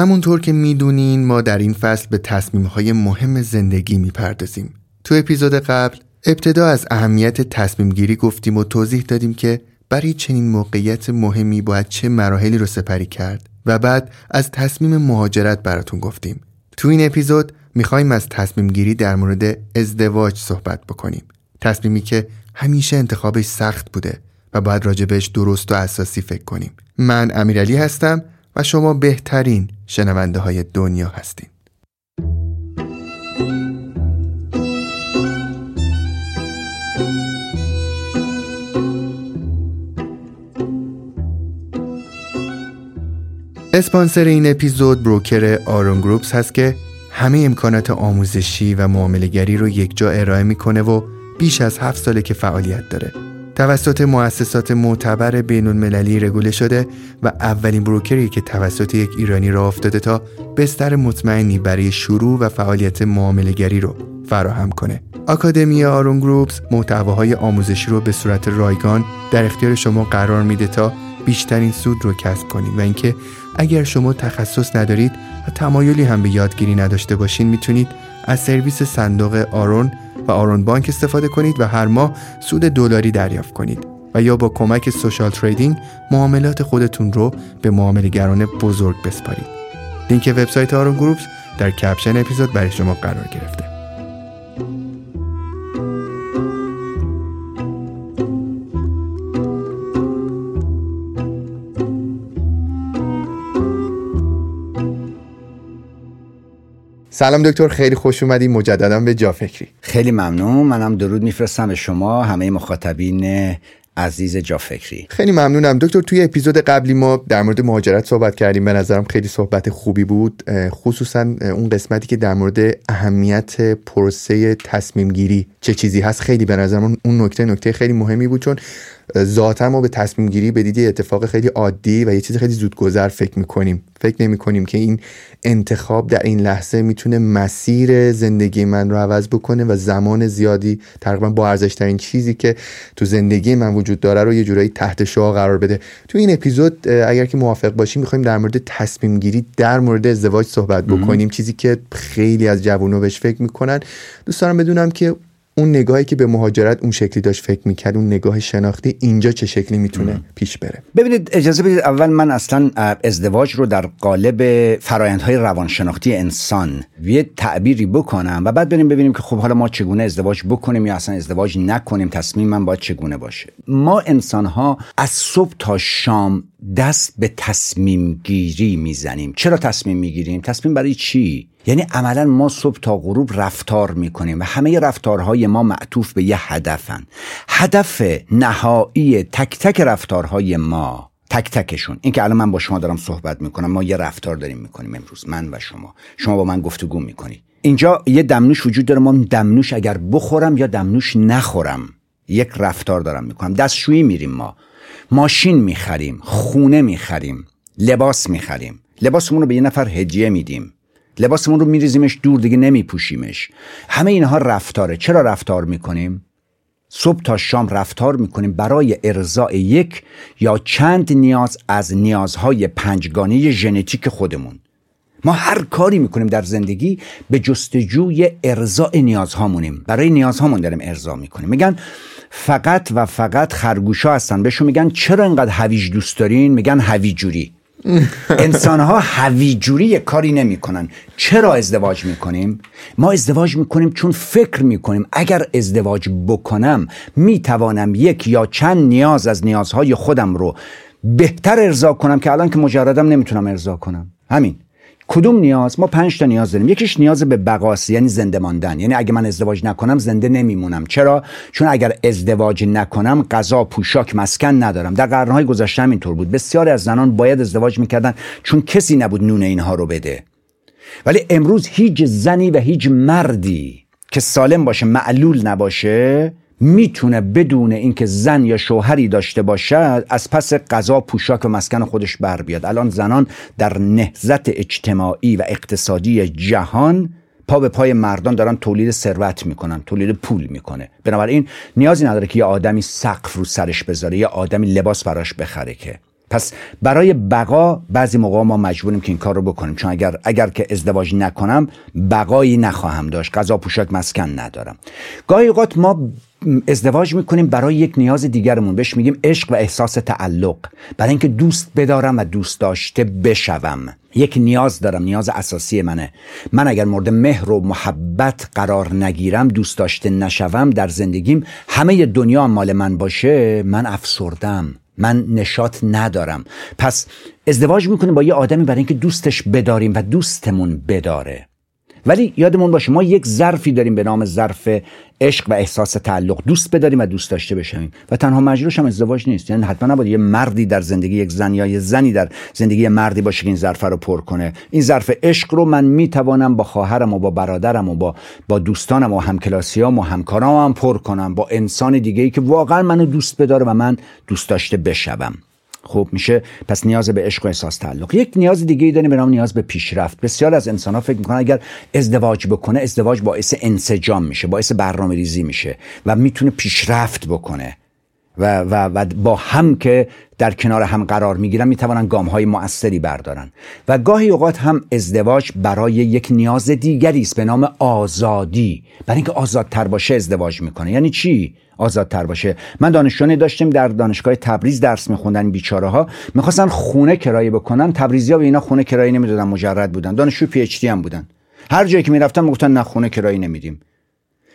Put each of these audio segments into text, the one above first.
همونطور که می‌دونین ما در این فصل به تصمیم های مهم زندگی می‌پردازیم. تو اپیزود قبل ابتدا از اهمیت تصمیم گیری گفتیم و توضیح دادیم که برای چنین موقعیت مهمی باید چه مراحلی رو سپری کرد و بعد از تصمیم مهاجرت براتون گفتیم. تو این اپیزود می‌خوایم از تصمیم گیری در مورد ازدواج صحبت بکنیم. تصمیمی که همیشه انتخابش سخت بوده و باید راجبش درست و اساسی فکر کنیم. من امیرعلی هستم و شما بهترین شنونده های دنیا هستین. اسپانسر این اپیزود بروکر آرون گروپس هست که همه امکانات آموزشی و معاملگری رو یک جا ارائه می‌کنه و بیش از هفت ساله که فعالیت داره. توسط مؤسسات معتبر بین المللی رگوله شده و اولین بروکری که توسط یک ایرانی را افتاده تا بستر مطمئنی برای شروع و فعالیت معاملگری رو فراهم کنه. آکادمی آرون گروپس محتواهای آموزشی رو به صورت رایگان در اختیار شما قرار میده تا بیشترین سود رو کسب کنید و اینکه اگر شما تخصص ندارید و تمایلی هم به یادگیری نداشته باشین می‌تونید از سرویس صندوق آرون و آرون بانک استفاده کنید و هر ماه سود دلاری دریافت کنید و یا با کمک سوشال تریدینگ معاملات خودتون رو به معاملگران بزرگ بسپارید. لینک وبسایت آرون گروپس در کپشن اپیزود برای شما قرار گرفته. سلام دکتر خیلی خوش اومدی. مجددا به جا فکری خیلی ممنون. منم درود میفرستم به شما همه مخاطبین عزیز جا فکری خیلی ممنونم. دکتر توی اپیزود قبلی ما در مورد مهاجرت صحبت کردیم. به نظرم خیلی صحبت خوبی بود. خصوصا اون قسمتی که در مورد اهمیت پروسه تصمیم گیری چه چیزی هست. خیلی به نظرم اون نکته نکته خیلی مهمی بود چون ذاتا ما به تصمیم گیری به دیدی اتفاق خیلی عادی و یه چیز خیلی زودگذر فکر می‌کنیم. فکر نمی کنیم که این انتخاب در این لحظه می‌تونه مسیر زندگی من رو عوض بکنه و زمان زیادی تقریبا با ارزش ترین چیزی که تو زندگی من وجود داره رو یه جورایی تحت شعا قرار بده. تو این اپیزود اگر که موافق باشیم می‌خوایم در مورد تصمیم گیری در مورد ازدواج صحبت بکنیم. چیزی که خیلی از جوونا بهش فکر می‌کنن. دوست دارم بدونم که اون نگاهی که به مهاجرت اون شکلی داشت فکر می‌کرد اون نگاه شناختی اینجا چه شکلی می‌تونه پیش بره؟ ببینید اجازه بدید اول من اصلا ازدواج رو در قالب فرایندهای روانشناختی انسان یه تعبیری بکنم و بعد بریم ببینیم که خب حالا ما چگونه ازدواج بکنیم یا اصلا ازدواج نکنیم تصمیم من باید چگونه باشه. ما انسان ها از صبح تا شام دست به تصمیم گیری می‌زنیم. چرا تصمیم می‌گیریم؟ تصمیم برای چی؟ یعنی عملا ما صبح تا غروب رفتار می‌کنیم و همه رفتارهای ما معطوف به یه هدفن. هدف نهایی تک تک رفتارهای ما تک تکشون. این که الان من با شما دارم صحبت می‌کنم ما یه رفتار داریم می‌کنیم امروز من و شما. شما با من گفتگو می‌کنید اینجا یه دمنوش وجود داره ما دمنوش اگر بخورم یا دمنوش نخورم یک رفتار دارم می‌کنم. دستشویی میریم ما. ماشین می‌خریم خونه می‌خریم لباس می‌خریم. لباسمون رو به یه نفر هدیه میدیم. لباسمون رو میریزیمش دور دیگه نمیپوشیمش. همه اینها رفتاره. چرا رفتار می‌کنیم؟ صبح تا شام رفتار می‌کنیم برای ارضاء یک یا چند نیاز از نیازهای پنجگانه ژنتیک خودمون. ما هر کاری می‌کنیم در زندگی به جستجوی ارضاء نیازهامونیم. برای نیازهامون داریم ارضا می‌کنیم. میگن فقط و فقط خرگوشا هستن. بهشون میگن چرا اینقدر هویج دوست دارین؟ میگن هویجوری انسان ها هویجوری کاری نمی‌کنن. چرا ازدواج می‌کنیم؟ ما ازدواج می‌کنیم چون فکر می‌کنیم. اگر ازدواج بکنم می‌توانم یک یا چند نیاز از نیازهای خودم رو بهتر ارضا کنم که الان که مجردم نمی‌تونم ارضا کنم. همین. کدوم نیاز؟ ما پنج تا نیاز داریم. یکیش نیاز به بقاس یعنی زنده ماندن. یعنی اگه من ازدواج نکنم زنده نمیمونم. چرا؟ چون اگر ازدواج نکنم غذا پوشاک مسکن ندارم. در قرنهای گذشته هم اینطور بود. بسیاری از زنان باید ازدواج می‌کردن چون کسی نبود نون اینها رو بده. ولی امروز هیچ زنی و هیچ مردی که سالم باشه معلول نباشه می‌تونه بدون اینکه زن یا شوهری داشته باشد از پس غذا پوشاک و مسکن خودش بر بیاد. الان زنان در نهزت اجتماعی و اقتصادی جهان پا به پای مردان دارن تولید ثروت می‌کنن تولید پول می‌کنه. بنابراین نیازی نداره که یه آدمی سقف رو سرش بذاره یه آدمی لباس براش بخره که. پس برای بقا بعضی موقع ما مجبوریم که این کار رو بکنیم. چون اگر اگر که ازدواج نکنم بقایی نخواهم داشت. غذا پوشاک مسکن ندارم. گاهی اوقات ما ازدواج می‌کنیم برای یک نیاز دیگرمون. بهش میگیم عشق و احساس تعلق. برای اینکه دوست بدارم و دوست داشته بشوم. یک نیاز دارم. نیاز اساسی منه. من اگر مورد مهر و محبت قرار نگیرم دوست داشته نشوم در زندگیم همه دنیا مال من باشه من افسردم. من نشاط ندارم. پس ازدواج می‌کنیم با یه آدمی برای اینکه دوستش بداریم و دوستمون بداره. ولی یادمون باشه ما یک ظرفی داریم به نام ظرف عشق و احساس تعلق دوست بداریم و دوست داشته بشویم. و تنها مجروش هم ازدواج نیست. یعنی حتما نباید یه مردی در زندگی یک زن یا یه زنی در زندگی مردی باشه که این ظرف رو پر کنه. این ظرف عشق رو من می‌توانم با خواهرم و با برادرم و با با دوستانم و همکلاسیام و همکارام هم پر کنم. با انسان دیگه ای که واقعا منو دوست بداره و من دوست داشته بشوم. خب میشه. پس نیاز به عشق و احساس تعلق. یک نیاز دیگه ای داریم به نام نیاز به پیشرفت. بسیار از انسان ها فکر می‌کنن اگر ازدواج بکنه ازدواج باعث انسجام میشه باعث برنامه ریزی میشه و می‌تونه پیشرفت بکنه. و, و, و با هم که در کنار هم قرار می‌گیرن می‌توانن گام های مؤثری بردارن. و گاهی اوقات هم ازدواج برای یک نیاز دیگری است به نام آزادی. برای اینکه آزادتر باشه ازدواج می‌کنه. یعنی چی آزادتر باشه؟ من دانشجویانی داشتیم در دانشگاه تبریز درس میخوندن بیچاره ها می‌خواستن خونه کرایه بکنن. تبریزی ها به اینا خونه کرایه نمی‌دادن مجرد بودن. دانشجو پی هم بودن. هر جایی که می‌رفتن می‌گفتن نه خونه کرایه نمیدیم.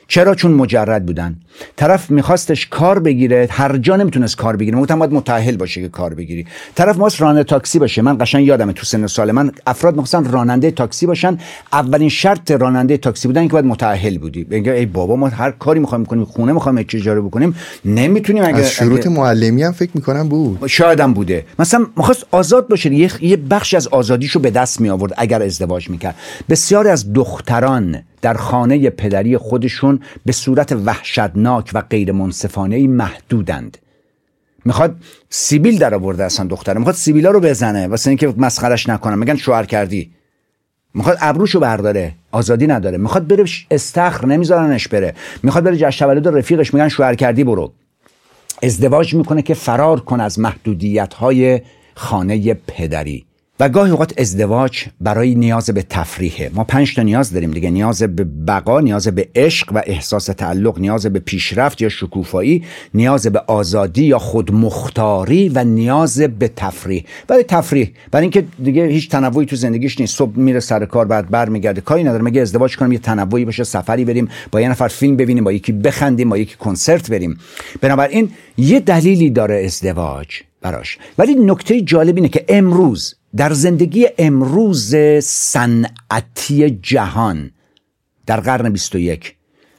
چرا چون مجرد بودن؟ طرف میخواستش کار بگیره هر جا نمی‌تونست کار بگیره. گفتم باید متأهل باشه که کار بگیری. طرف ماست راننده تاکسی باشه. من قشنگ یادمه تو سن سال من افراد می‌خواستن راننده تاکسی باشن. اولین شرط راننده تاکسی بودن که باید متأهل بودی. بگه ای بابا ما هر کاری می‌خوایم بکنیم خونه می‌خوایم چه اجاره بکنیم نمی‌تونیم اگه از شروط اگه... معلمی هم فکر می‌کنم بود. شاید هم بوده. مثلا می‌خواست آزاد باشه. یه یه بخش از آزادیشو به دست می آورد اگر ازدواج می‌کرد. بسیاری از دختران در خانه پدری خودشون به صورت وحشتناک و غیر منصفانه محدودند. می‌خواد سیبیل در آورده اصلا دختره. می‌خواد سیبیلا رو بزنه. واسه اینکه مسخرش نکنه میگن شوهر کردی. می‌خواد ابروشو برداره. آزادی نداره. می‌خواد بره استخر نمیذارنش بره. می‌خواد بره جشن تولد رفیقش. میگن شوهر کردی برو. ازدواج می‌کنه که فرار کن از محدودیت های خانه پدری. و گاهی اوقات ازدواج برای نیاز به تفریحه. ما پنج تا نیاز داریم دیگه. نیاز به بقا نیاز به عشق و احساس تعلق نیاز به پیشرفت یا شکوفایی نیاز به آزادی یا خودمختاری و نیاز به تفریح. برای تفریح برای اینکه دیگه هیچ تنوعی تو زندگیش نیست. صبح میره سر کار بعد برمیگرده. کاری نداره مگه ازدواج کنیم یه تنوعی باشه سفری بریم با یه نفر فیلم ببینیم با یکی بخندیم با یکی کنسرت بریم. بنابراین یه دلیلی داره ازدواج براش. ولی نکته جالب اینه که امروز در زندگی امروز صنعتی جهان در قرن 21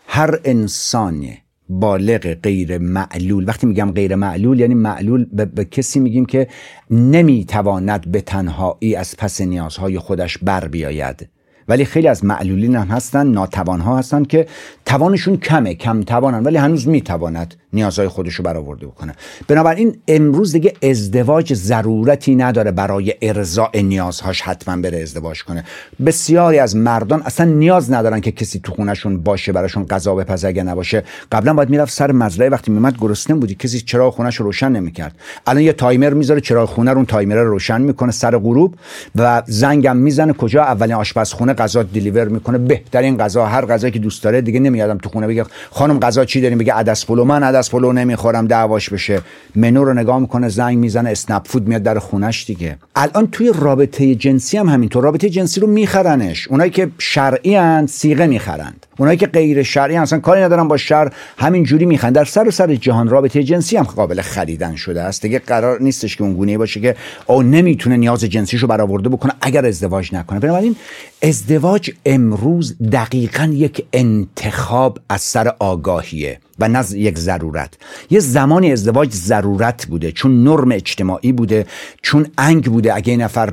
هر انسان بالغ غیر معلول وقتی میگم غیر معلول یعنی معلول به, کسی میگیم که نمی‌تواند به تنهایی از پس نیازهای خودش بر بیاید. ولی خیلی از معلولین هم هستن ناتوان ها هستن که توانشون کمه کم توانن ولی هنوز می‌تواند نیازهای خودش رو برآورده بکنه. بنابراین امروز دیگه ازدواج ضرورتی نداره برای ارضاء نیازهاش حتما بره ازدواج کنه. بسیاری از مردان اصلا نیاز ندارن که کسی تو خونشون باشه براشون غذا بپزه اگه نباشه. قبلا باید می‌رفت سر مزرعه وقتی میومد گرسنه بود کسی چراغ خونش رو روشن نمی‌کرد. الان یه تایمر می‌ذاره چراغ خونه رو اون تایمر رو روشن می‌کنه سر غروب و زنگم می‌زنه. کجا؟ اولین آشپزخونه غذا deliver می‌کنه. بهترین غذا هر غذایی که دوست داره دیگه نمیادم تو خونه بگه خانم غذا چی داریم؟ بگه عدس پلو. من عدس پلو نمی‌خورم دعواش بشه. منو رو نگاه می‌کنه زنگ می‌زنه اسنپ فود میاد در خونش دیگه. الان توی رابطه جنسی هم همینطور. رابطه جنسی رو میخرنش. اونایی که شرعی اند صیغه می‌خرند. اونایی که غیر شرعی اصلا کاری ندارن با شرع همین جوری می‌خرن. در سراسر جهان رابطه جنسی هم قابل خریدن شده است. دیگه قرار نیستش که اون گونه باشه که او نمی‌تونه نیاز جنسیشو برآورده بکنه اگر ازدواج نکنه. بنابراین ازدواج امروز دقیقا یک انتخاب از سر آگاهیه. و نه یک ضرورت. یه زمانی ازدواج ضرورت بوده چون نرم اجتماعی بوده چون انگ بوده اگه این نفر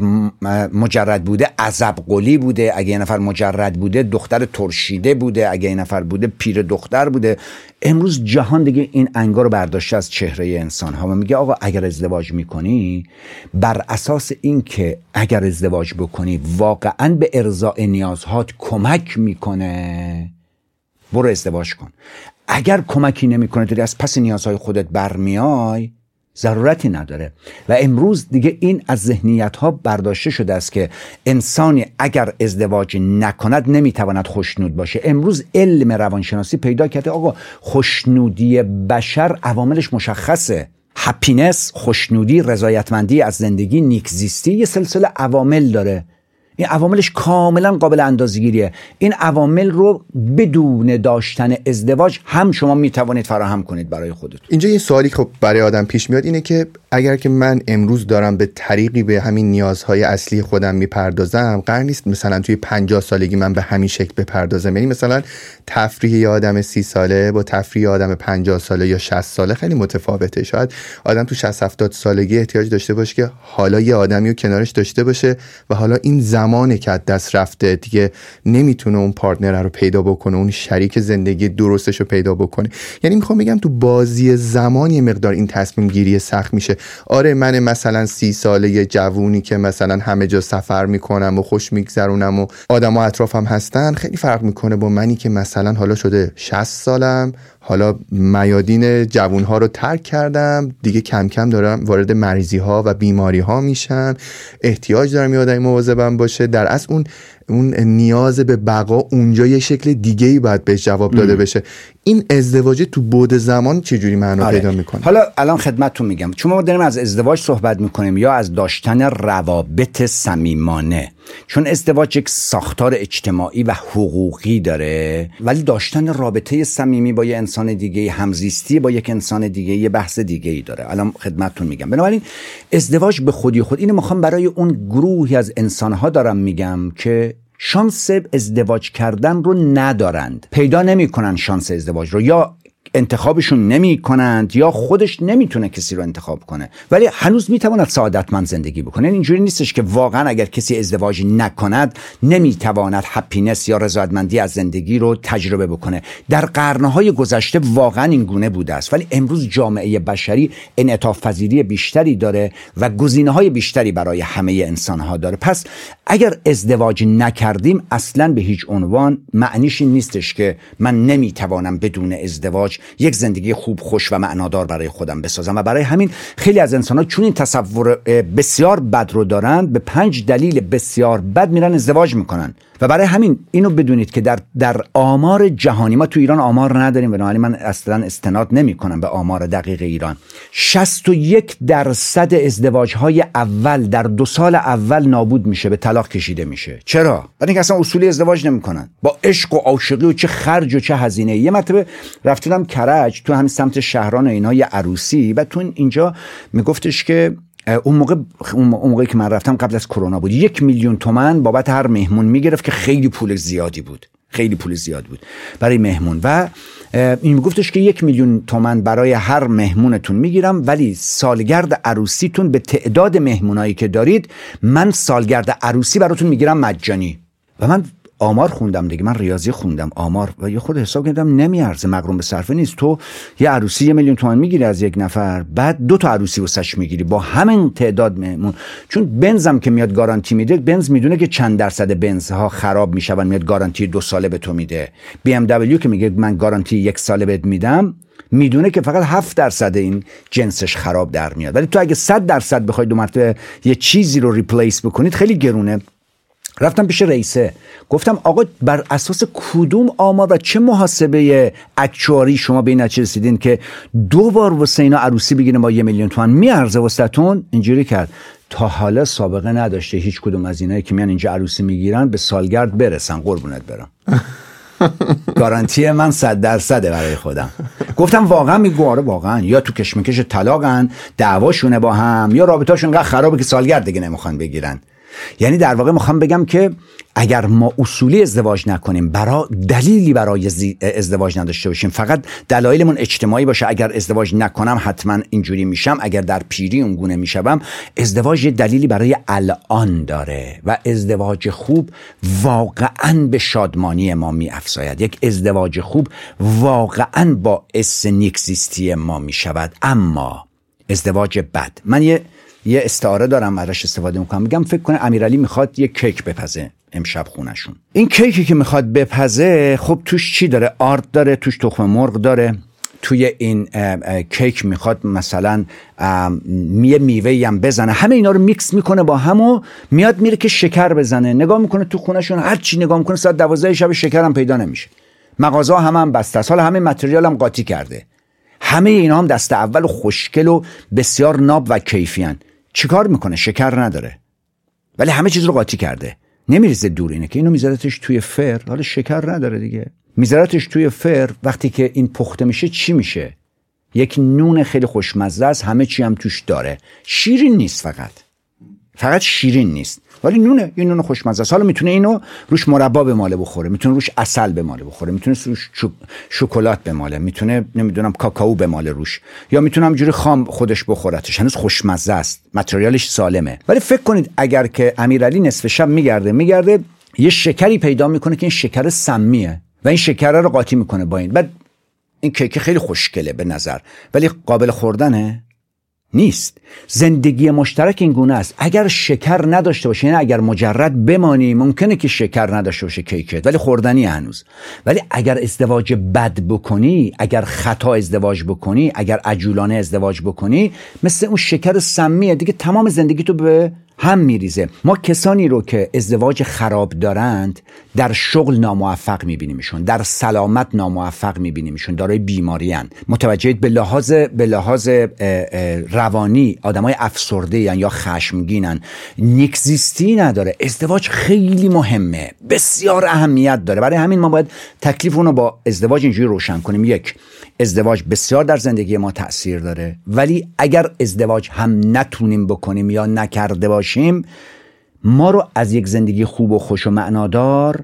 مجرد بوده عذب قلی بوده اگه این نفر مجرد بوده دختر ترشیده بوده اگه این نفر بوده پیر دختر بوده. امروز جهان دیگه این انگا رو برداشته از چهره انسان ها و میگه آقا اگر ازدواج می‌کنی بر اساس اینکه اگر ازدواج بکنی واقعا به ارضاء نیازهات کمک می‌کنه. برو ازدواج کن. اگر کمکی نمی‌کنه داری از پس نیازهای خودت برمیای ضرورتی نداره. و امروز دیگه این از ذهنیت ها برداشته شده است که انسانی اگر ازدواج نکند نمی‌تواند خوشنود باشه. امروز علم روانشناسی پیدا کرده آقا خوشنودی بشر عواملش مشخصه. هپینس خوشنودی رضایتمندی از زندگی نیکزیستی یه سلسله عوامل داره. این عواملش کاملا قابل اندازگیریه این عوامل رو بدون داشتن ازدواج هم شما می‌توانید فراهم کنید برای خودتون. اینجا یه سوالی خب برای آدم پیش میاد اینه که اگر که من امروز دارم به طریقی به همین نیازهای اصلی خودم می‌پردازم قرار نیست مثلا توی 50 سالگی من به همین شکل بپردازم. یعنی مثلا تفریح یه آدم سی ساله با تفریح آدم 50 ساله یا 60 ساله خیلی متفاوته. شاید آدم تو 60 70 سالگی احتیاج داشته باشه که حالا یه آدمی رو کنارش داشته باشه و حالا این زمانی که از دست رفته دیگه نمی‌تونه اون پارتنر رو پیدا بکنه اون شریک زندگی درستش رو پیدا بکنه. یعنی می‌خوام بگم تو بازی زمانی مقدار این تصمیم گیری سخت میشه. آره من مثلا سی ساله یه جوونی که مثلا همه جا سفر می‌کنم و خوش میگذرونم و آدم اطرافم هستن خیلی فرق می‌کنه با منی که مثلا حالا شده 60 سالم حالا میادین جوون ها رو ترک کردم. دیگه کم کم دارم وارد مریضی ها و بیماری ها میشم. احتیاج دارم یادم مواظبم باشه. در اصل اون اون نیاز به بقا اونجا یه شکل دیگه ای باید بهش جواب داده بشه. این ازدواج تو بود زمان چجوری معنا آره. پیدا می‌کنه؟ حالا الان خدمتتون میگم. چون ما داریم از ازدواج صحبت می‌کنیم یا از داشتن روابط صمیمانه. چون ازدواج یک ساختار اجتماعی و حقوقی داره ولی داشتن رابطه صمیمی با یه انسان دیگه همزیستی با یک انسان دیگه یه بحث دیگه ای داره. الان خدمتتون میگم. بنابراین ازدواج به خودی خود اینو می‌خوام برای اون گروهی از انسانها دارم میگم که شانس ازدواج کردن رو ندارند. پیدا نمی‌کنن شانس ازدواج رو. یا انتخابشون نمی کنند یا خودش نمی‌تونه کسی رو انتخاب کنه. ولی هنوز می‌تواند سعادتمند زندگی بکنه. یعنی اینجوری نیستش که واقعا اگر کسی ازدواج نکند نمی‌تواند هپینس یا رضایتمندی از زندگی رو تجربه بکنه. در قرنهای گذشته واقعا این گونه بوده است. ولی امروز جامعه بشری انعطاف پذیری بیشتری داره و گزینه های بیشتری برای همه انسان ها داره. پس اگر ازدواج نکردیم اصلا به هیچ عنوان معنیش نیستش که من نمی‌توانم بدون ازدواج یک زندگی خوب خوش و معنادار برای خودم بسازم. و برای همین خیلی از انسان ها چون این تصور بسیار بد رو دارند به پنج دلیل بسیار بد میرن ازدواج می‌کنن. و برای همین اینو بدونید که در در آمار جهانی ما تو ایران آمار نداریم بنابراین من اصلا استناد نمی کنم به آمار دقیق ایران. 61 درصد ازدواج های اول در دو سال اول نابود میشه به طلاق کشیده میشه. چرا؟ برای اینکه اصلا اصولی ازدواج نمی‌کنن. با عشق و عاشقی و چه خرج و چه هزینه یه مرتبه رفتم کرج تو همین سمت شهران اینا یه عروسی و تو اینجا میگفتش که اون موقع اون موقعی که من رفتم قبل از کرونا بود. یک میلیون تومن بابت هر مهمون می‌گرفت که خیلی پول زیادی بود. خیلی پول زیاد بود برای مهمون. و این گفتش که یک میلیون تومن برای هر مهمونتون می‌گیرم ولی سالگرد عروسیتون به تعداد مهمونایی که دارید من سالگرد عروسی براتون می‌گیرم مجانی. و من آمار خوندم دیگه من ریاضی خوندم آمار. و یه خود حساب کردم نمیارزه مقروم به صرفه نیست. تو یه عروسی یه میلیون تومان می‌گیری از یک نفر بعد دو تا عروسی واسش می‌گیری. با همین تعداد مهمون. چون بنزم که میاد گارانتی میده بنز می‌دونه که چند درصد بنز ها خراب میشون میاد گارانتی دو ساله به تو میده. بی ام دبلیو که میگه من گارانتی یک ساله بهت میدم می‌دونه که فقط هفت درصد این جنسش خراب در میاد. ولی تو اگه صد درصد بخوای دو مرتبه یه چیزی رو ریپلیس بکنید خیلی گرونه. رفتم پیش رئیسه. گفتم آقا بر اساس کدوم آمار و چه محاسبه اکچواری شما به این نتیجه رسیدین که دو بار واسه اینا عروسی بگیریم با یه میلیون تومن میارزه واسهتون؟ اینجوری کرد. تا حالا سابقه نداشته هیچ کدوم از اینایی که میان اینجا عروسی می‌گیرن به سالگرد برسن. قربونت برم. گارانتی من صد درصده برای خودم. گفتم واقعا میگو. آره واقعا. یا تو کشمکش طلاقن دعواشونه با هم یا رابطهاشون انقدر خرابه که سالگرد دیگه نمی‌خوان بگیرن. یعنی در واقع می‌خوام بگم که اگر ما اصولی ازدواج نکنیم برای دلیلی برای ازدواج نداشته باشیم فقط دلایلمون اجتماعی باشه. اگر ازدواج نکنم حتما اینجوری میشم. اگر در پیری اونگونه میشم ازدواج دلیلی برای الان داره و ازدواج خوب واقعا به شادمانی ما میافزاید. یک ازدواج خوب واقعا باعث نیکزیستی ما می‌شود. اما ازدواج بد. من یه یه استعاره دارم ازش استفاده می‌کنم. میگم فکر کنه امیرعلی می‌خواد یه کیک بپزه امشب خونشون این کیکی که می‌خواد بپزه خب توش چی داره؟ آرد داره توش تخم مرغ داره. توی این کیک می‌خواد مثلا یه میوه هم بزنه. همه اینا رو میکس می‌کنه با هم میاد میره که شکر بزنه. نگاه می‌کنه تو خونهشون هر چی نگاه می‌کنه ساعت دوازده شب هم پیدا نمیشه. مغازه همه هم بسته است. حالا همه متریال هم قاطی کرده. همه اینا هم دست اول و خوشگل و بسیار ناب و کیفیان. چیکار می‌کنه؟ شکر نداره. ولی همه چیز رو قاطی کرده. نمیریزه دور اینه که اینو میذارتش توی فر. حالا شکر نداره دیگه. میذارتش توی فر. وقتی که این پخته میشه چی میشه؟ یک نون خیلی خوشمزه است. همه چی هم توش داره. شیرین نیست فقط. فقط شیرین نیست. ولی نونه این نون خوشمزه است. حالا می‌تونه اینو روش مربا به ماله بخوره می‌تونه روش اصل به ماله بخوره می‌تونه روش شکلات به ماله می‌تونه نمی‌دونم کاکائو به ماله روش یا می‌تونه همجوری خام خودش بخورتش. هنوز خوشمزه است متریالش سالمه. ولی فکر کنید اگر که امیرعلی نصف شب میگرده میگرده یه شکری پیدا می‌کنه که این شکر سمیه و این شکر رو قاطی می‌کنه با این. بعد این کیک خیلی خوشگله به نظر ولی قابل خوردنه. نیست. زندگی مشترک این گونه است. اگر شکر نداشته باشه یعنی اگر مجرد بمانی ممکنه که شکر نداشته باشه کیکت ولی خوردنی هنوز. ولی اگر ازدواج بد بکنی اگر خطا ازدواج بکنی اگر عجولانه ازدواج بکنی مثل اون شکر سمیه دیگه تمام زندگی تو به هم میریزه. ما کسانی رو که ازدواج خراب دارند در شغل ناموفق میبینیمشون در سلامت ناموفق میبینیمشون دارای بیماری هن. متوجه به لحاظ به لحاظ روانی آدمای افسرده یا خشمگینن نیکزیستی نداره. ازدواج خیلی مهمه. بسیار اهمیت داره. برای همین ما باید تکلیف رو با ازدواج اینجوری روشن کنیم. یک ازدواج بسیار در زندگی ما تاثیر داره. ولی اگر ازدواج هم نتونیم بکنیم یا نکرده باشیم ما رو از یک زندگی خوب و خوش و معنادار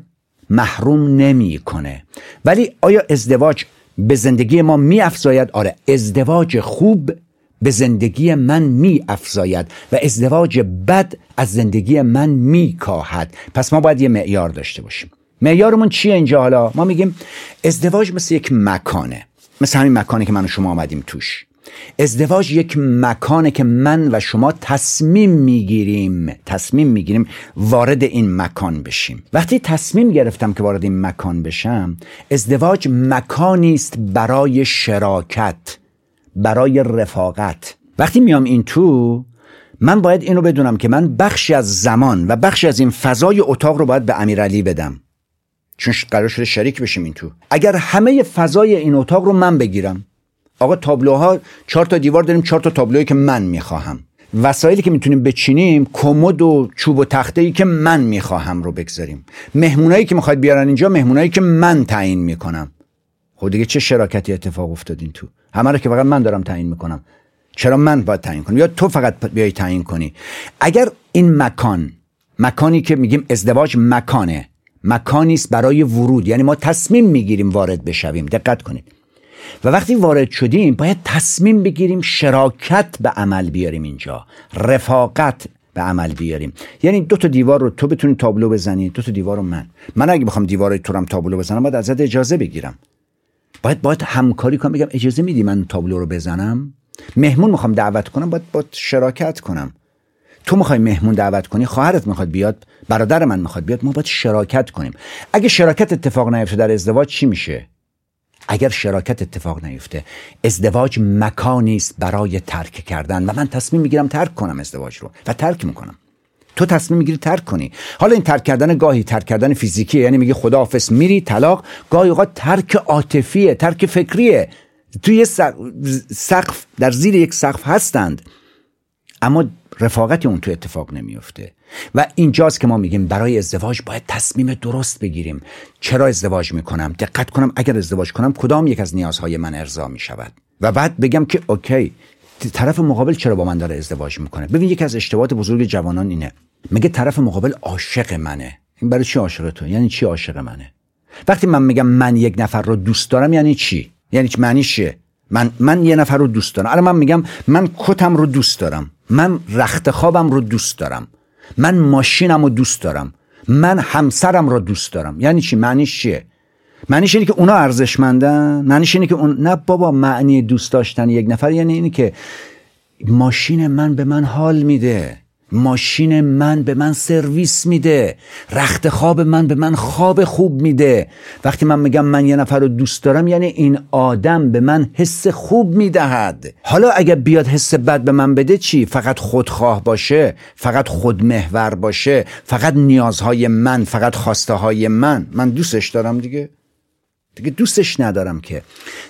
محروم نمی‌کنه. ولی آیا ازدواج به زندگی ما می افزاید آره ازدواج خوب به زندگی من می افزاید و ازدواج بد از زندگی من می کاهد پس ما باید یه معیار داشته باشیم. معیارمون چیه اینجا حالا؟ ما میگیم ازدواج مثل یک مکانه مثل همین مکانی که من و شما آمدیم توش. ازدواج یک مکانه که من و شما تصمیم می‌گیریم تصمیم می‌گیریم وارد این مکان بشیم. وقتی تصمیم گرفتم که وارد این مکان بشم ازدواج مکانی است برای شراکت برای رفاقت. وقتی میام این تو من باید اینو بدونم که من بخشی از زمان و بخشی از این فضای اتاق رو باید به امیرعلی بدم. چون قرار شده شریک بشیم این تو. اگر همه فضای این اتاق رو من بگیرم آقا تابلوها چهار تا دیوار داریم چهار تا تابلوهایی که من می‌خواهم. وسایلی که می‌تونیم بچینیم کمد و چوب و تخته ای که من می‌خواهم رو بگذاریم. مهمونایی که می‌خواید بیارن اینجا مهمونایی که من تعیین می‌کنم. خب دیگه چه شراکتی اتفاق افتاد این تو؟ همه رو که فقط من دارم تعیین می‌کنم. چرا من باید تعیین کنم؟ یا تو فقط بیای تعیین کنی؟ اگر این مکان مکانی که میگیم ازدواج مکانه مکانی است برای ورود. یعنی ما تصمیم می‌گیریم وارد بشویم. دقت کنید. و وقتی وارد شدیم باید تصمیم بگیریم شراکت به عمل بیاریم اینجا. رفاقت به عمل بیاریم. یعنی دو تا دیوار رو تو بتونی تابلو بزنی دو تا دیوار رو من. من اگه بخوام دیوار تو رو تابلو بزنم باید ازت اجازه بگیرم. باید باید همکاری کنم بگم اجازه میدی من تابلو رو بزنم؟ مهمون می‌خوام دعوت کنم باید باید شراکت کنم. تو می‌خوای مهمون دعوت کنی خواهرت می‌خواد بیاد برادر من می‌خواد بیاد ما باید شراکت کنیم. اگه شراکت اتفاق نیفته در ازدواج چی میشه؟ اگر شراکت اتفاق نیفته ازدواج مکانی است برای ترک کردن و من تصمیم می‌گیرم ترک کنم ازدواج رو و ترک می‌کنم. تو تصمیم می‌گیری ترک کنی. حالا این ترک کردن گاهی ترک کردن فیزیکی یعنی میگی خداحافظ میری طلاق گاهی اوقات ترک عاطفیه ترک فکریه. توی سقف در زیر یک سقف هستند. اما رفاقت اون تو اتفاق نمیفته و اینجاست که ما میگیم برای ازدواج باید تصمیم درست بگیریم. چرا ازدواج می‌کنم؟ دقت کنم اگر ازدواج کنم کدام یک از نیازهای من ارضا می‌شود؟ و بعد بگم که اوکی طرف مقابل چرا با من داره ازدواج می‌کنه؟ ببین یک از اشتباهات بزرگ جوانان اینه. میگه طرف مقابل عاشق منه. این برای چی عاشق تو یعنی چی عاشق منه؟ وقتی من میگم من یک نفر رو دوست دارم یعنی چی؟ یعنی چی؟ معنی چیه؟ من من یه نفر رو دوست دارم. الان من میگم من کتم رو دوست دارم. من رخت خوابم رو دوست دارم. من ماشینم رو دوست دارم. من همسرم رو دوست دارم. یعنی چی؟ معنیش چیه؟ معنیش اینه که اونا ارزشمندن. معنیش اینه که اون نه بابا معنی دوست داشتن یک نفر یعنی اینه که ماشین من به من حال میده. ماشین من به من سرویس میده. رخت خواب من به من خواب خوب میده. وقتی من میگم من یه نفر رو دوست دارم یعنی این آدم به من حس خوب می‌دهد. حالا اگر بیاد حس بد به من بده چی؟ فقط خودخواه باشه فقط خودمحور باشه فقط نیازهای من فقط خواسته های من. من دوستش دارم دیگه. دیگه دوستش ندارم که.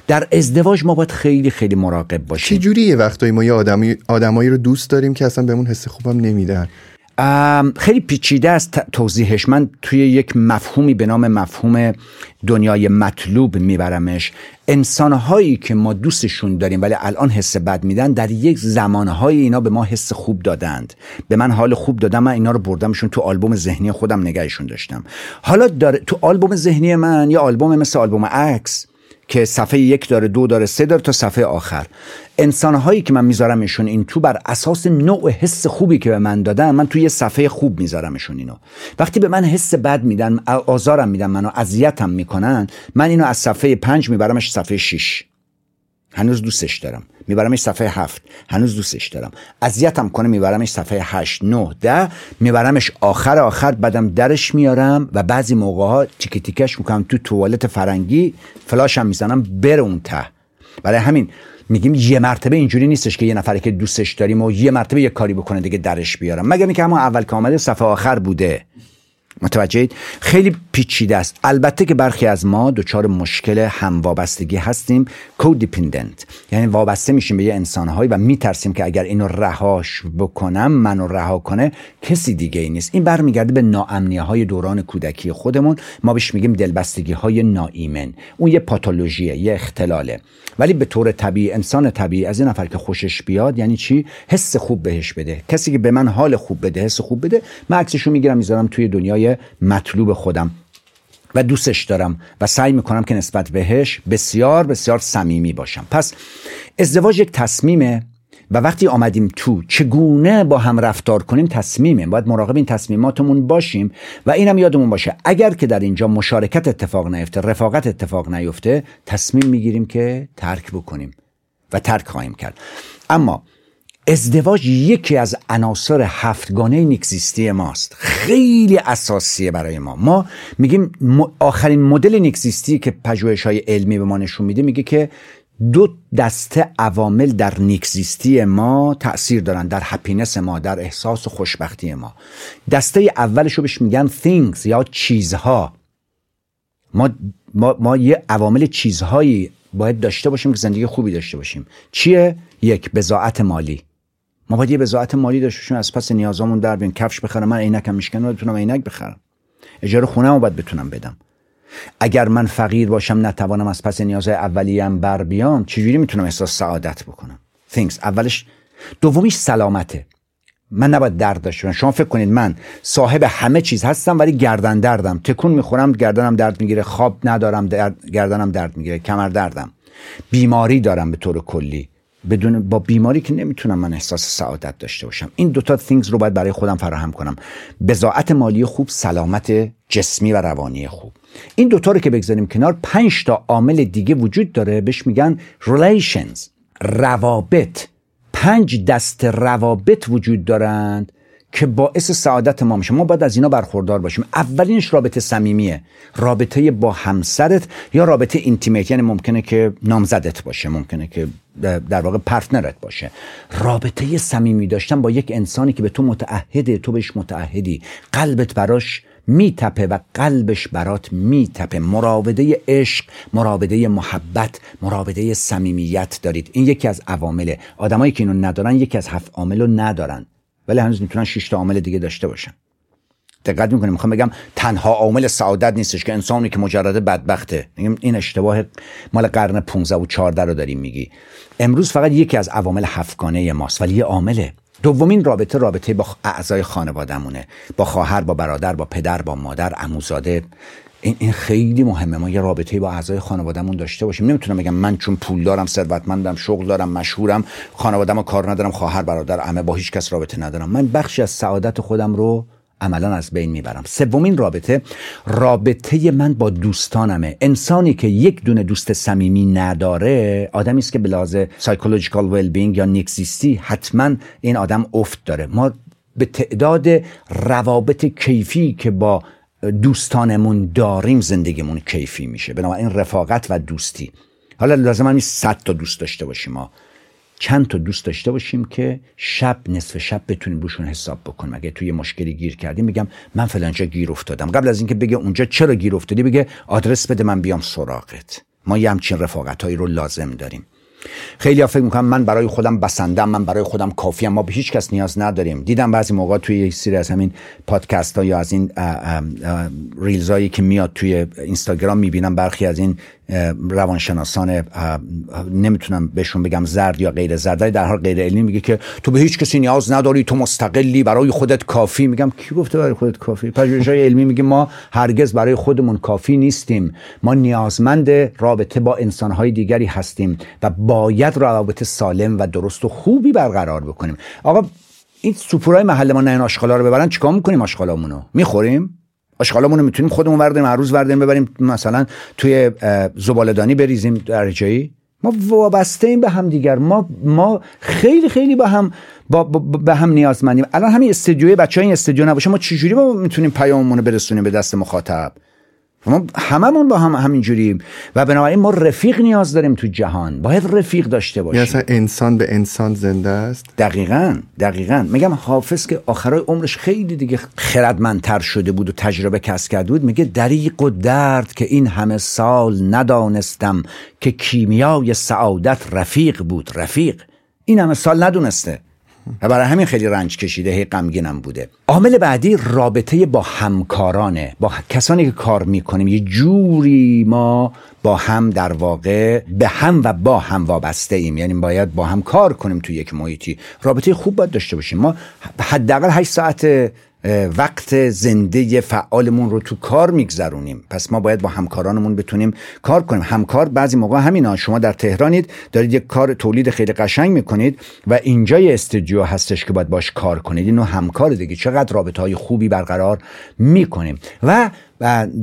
در ازدواج ما باید خیلی خیلی مراقب باشیم. چه جوریه وقتایی ما یه آدمی آدمایی رو دوست داریم که اصلا بهمون حس خوبم نمیدن؟ خیلی پیچیده است توضیحش. من توی یک مفهومی به نام مفهوم دنیای مطلوب میبرمش. انسانهایی که ما دوستشون داریم ولی الان حس بد میدن در یک زمانهایی اینا به ما حس خوب دادند. به من حال خوب دادم من اینا رو بردمشون تو آلبوم ذهنی خودم نگهشون داشتم. حالا داره تو آلبوم ذهنی من یا آلبوم مثل آلبوم عکس که صفحه یک داره دو داره سه داره تا صفحه آخر. انسانهایی که من میذارمشون این تو بر اساس نوع حس خوبی که به من دادن من توی یه صفحه خوب میذارمشون اینو. وقتی به من حس بد میدن آزارم میدن منو اذیتم می‌کنن من اینو از صفحه پنج میبرمش صفحه 6 هنوز دوستش دارم. میبرمش صفحه هفت. هنوز دوستش دارم. اذیتم کنه میبرمش صفحه هشت نه ده. میبرمش آخر آخر. بعدم درش میارم و بعضی موقع ها تیکه تیکش می‌کنم تو توالت فرنگی. فلاشم می‌زنم بره اون ته. برای همین میگیم یه مرتبه اینجوری نیستش که یه نفری که دوستش داریم و یه مرتبه یه کاری بکنه دیگه درش بیارم. مگر اینکه همون اول که آمده صفحه آخر بوده. متوجهید خیلی پیچیده است. البته که برخی از ما دچار مشکل هموابستگی هستیم کودیپندنت یعنی وابسته میشیم به یه انسانهایی و میترسیم که اگر اینو رهاش بکنم منو رها کنه کسی دیگه ای نیست. این برمیگرده به ناامنیه های دوران کودکی خودمون. ما بهش میگیم دلبستگی های ناایمن. اون یه پاتولوژیه یه اختلاله. ولی به طور طبیعی انسان طبیعی از این نفر که خوشش بیاد یعنی چی؟ حس خوب بهش بده. کسی که به من حال خوب بده حس خوب بده من عکسشو می‌گیرم می‌ذارم توی دنیای مطلوب خودم و دوستش دارم و سعی می‌کنم که نسبت بهش بسیار بسیار صمیمی باشم. پس ازدواج یک تصمیمه و وقتی آمدیم تو چگونه با هم رفتار کنیم تصمیمه. باید مراقب این تصمیماتمون باشیم و اینم یادمون باشه اگر که در اینجا مشارکت اتفاق نیفته رفاقت اتفاق نیفته تصمیم می‌گیریم که ترک بکنیم و ترک خواهیم کرد. اما ازدواج یکی از عناصر هفتگانه نیکزیستی ماست. خیلی اساسیه برای ما. ما میگیم آخرین مدل نیکزیستی که پژوهش های علمی به ما نشون میده میگه که دو دسته عوامل در نیکزیستی ما تاثیر دارن در هپینس ما در احساس و خوشبختی ما. دسته اولش رو بهش میگن things یا چیزها. ما, ما, ما یه عوامل چیزهایی باید داشته باشیم که زندگی خوبی داشته باشیم. چیه؟ یک بزاعت مالی. ما باید یه مالی داشته باشیم از پس نیازامون در بین کفش بخرم من عینکم میشکنه بتونم عینک بخرم. اجاره خونه رو باید بتونم بدم. اگر من فقیر باشم نتوانم از پس نیازهای اولیه‌ام بر بیام چجوری می‌تونم احساس سعادت بکنم؟ Things اولش دومیش سلامته. من نباید درد داشته باشم. شما فکر کنید من صاحب همه چیز هستم ولی گردن دردم. تکون می‌خورم گردنم درد می‌گیره. خواب ندارم درد گردنم درد می‌گیره. کمر دردم. بیماری دارم به طور کلی. بدون با بیماری که نمی‌تونم من احساس سعادت داشته باشم. این دوتا things رو باید برای خودم فراهم کنم. بزاعت مالی خوب سلامت جسمی و روانی خوب. این دوتا رو که بگذاریم کنار پنج تا عامل دیگه وجود داره. بهش میگن relations روابط. پنج دست روابط وجود دارند. که باعث سعادت ما میشه. ما باید از اینا برخوردار باشیم. اولینش رابطه صمیمیه. رابطه با همسرت یا رابطه اینتیمیت یعنی ممکنه که نامزدت باشه ممکنه که در واقع پارتنرت باشه. رابطه صمیمی داشتن با یک انسانی که به تو متعهده تو بهش متعهدی. قلبت براش میتپه و قلبش برات میتپه. مراوده عشق مراوده محبت مراوده صمیمیت دارید. این یکی از عوامله. آدمایی که اینو ندارن یکی از هفت عامل رو ندارن. ولی هنوز می‌تونن 6 تا عامل دیگه داشته باشن. دقت می‌کنیم می‌خوام بگم تنها عامل سعادت نیستش که انسانی که مجرد بدبخته. این اشتباه مال قرن 15 و 14 رو داریم میگی. امروز فقط یکی از عوامل هفتگانه ماست ولی یه عامله. دومین رابطه رابطه با اعضای خانوادهمونه. با خواهر با برادر با پدر با مادر عموزاده. این خیلی مهمه. ما یه رابطه با اعضای خانوادهمون داشته باشیم. نمی‌تونم بگم من چون پول دارم ثروتمندم شغل دارم مشهورم خانواده‌مو کار ندارم خواهر برادر همه با هیچ کس رابطه ندارم. من بخشی از سعادت خودم رو عملا از بین می‌برم. سومین رابطه رابطه من با دوستانمه. انسانی که یک دونه دوست صمیمی نداره آدمی است که به سایکولوژیکال ویل بینگ یا نیکزیستی حتما این آدم افت داره. ما به تعداد روابط کیفی که با دوستانمون داریم زندگیمون کیفی میشه. بنابراین رفاقت و دوستی. حالا لازم نیست صد تا دوست داشته باشیم ما. چند تا دوست داشته باشیم که شب نصف شب بتونیم روشون حساب بکنیم. اگه توی مشکلی گیر کردیم میگم من فلانجا گیر افتادم. قبل از اینکه بگه اونجا چرا گیر افتادی بگه آدرس بده من بیام سراغت. ما یه همچین رفاقت هایی رو لازم داریم. خیلی ها فکر می‌کنم من برای خودم بسندم من برای خودم کافیم ما به هیچ کس نیاز نداریم. دیدم بعضی موقع توی یک سری از همین پادکست ها یا از این reels هایی که میاد توی اینستاگرام می‌بینم برخی از این روانشناسان نمی‌تونم بهشون بگم زرد یا غیر زرد در هر حال غیر علمی میگه که تو به هیچ کسی نیاز نداری تو مستقلی برای خودت کافی. میگم کی گفته برای خودت کافی؟ پژوهش‌های علمی میگه ما هرگز برای خودمون کافی نیستیم. ما نیازمند رابطه با انسانهای دیگری هستیم و باید روابط سالم و درست و خوبی برقرار بکنیم. آقا این سوپورای محل ما نه آشغالا رو ببرن چیکار می‌کنیم آشغالامونو؟ می‌خوریم؟ آشغالامون رو می‌تونیم خودمون وردیم هر روز وردیم ببریم مثلا توی زبالدانی بریزیم در جایی. ما وابسته ایم به هم دیگر ما ما خیلی خیلی با هم با, به هم نیازمندیم. الان همین استدیوی بچه این استدیو نباشه ما چجوری ما می‌تونیم پیاممون رو برسونیم به دست مخاطب؟ ما هممون با هم همینجوریم. و بنابراین ما رفیق نیاز داریم تو جهان. باید رفیق داشته باشیم. اصلا انسان به انسان زنده است؟ دقیقا دقیقا. میگم حافظ که آخرای عمرش خیلی دیگه خردمندتر شده بود و تجربه کسب کرده بود میگه دریق و درد که این همه سال ندانستم که کیمیای سعادت رفیق بود. رفیق. این همه سال ندونسته. و برای همین خیلی رنج کشیده هی غمگینم بوده. عامل بعدی رابطه با همکارانه با کسانی که کار می‌کنیم. یه جوری ما با هم در واقع به هم و با هم وابسته ایم یعنی باید با هم کار کنیم تو یک محیطی. رابطه خوب باید داشته باشیم. ما حداقل 8 ساعت وقت زنده فعالمون رو تو کار میگذرونیم. پس ما باید با همکارانمون بتونیم کار کنیم. همکار بعضی موقع همینا شما در تهرانید دارید یک کار تولید خیلی قشنگ می‌کنید و اینجا یه استودیو هستش که باید باش کار کنید. اینو همکار دیگه چقدر رابطه های خوبی برقرار می‌کنیم. و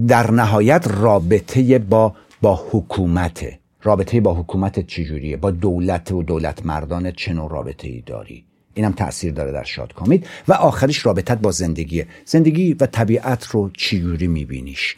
در نهایت رابطه با با حکومت رابطه با حکومت چجوریه؟ با دولت و دولت مردان چه نوع رابطه ای داری؟ اینم تاثیر داره در شادکامید و آخرش رابطت با زندگی. زندگی و طبیعت رو چجوری میبینیش؟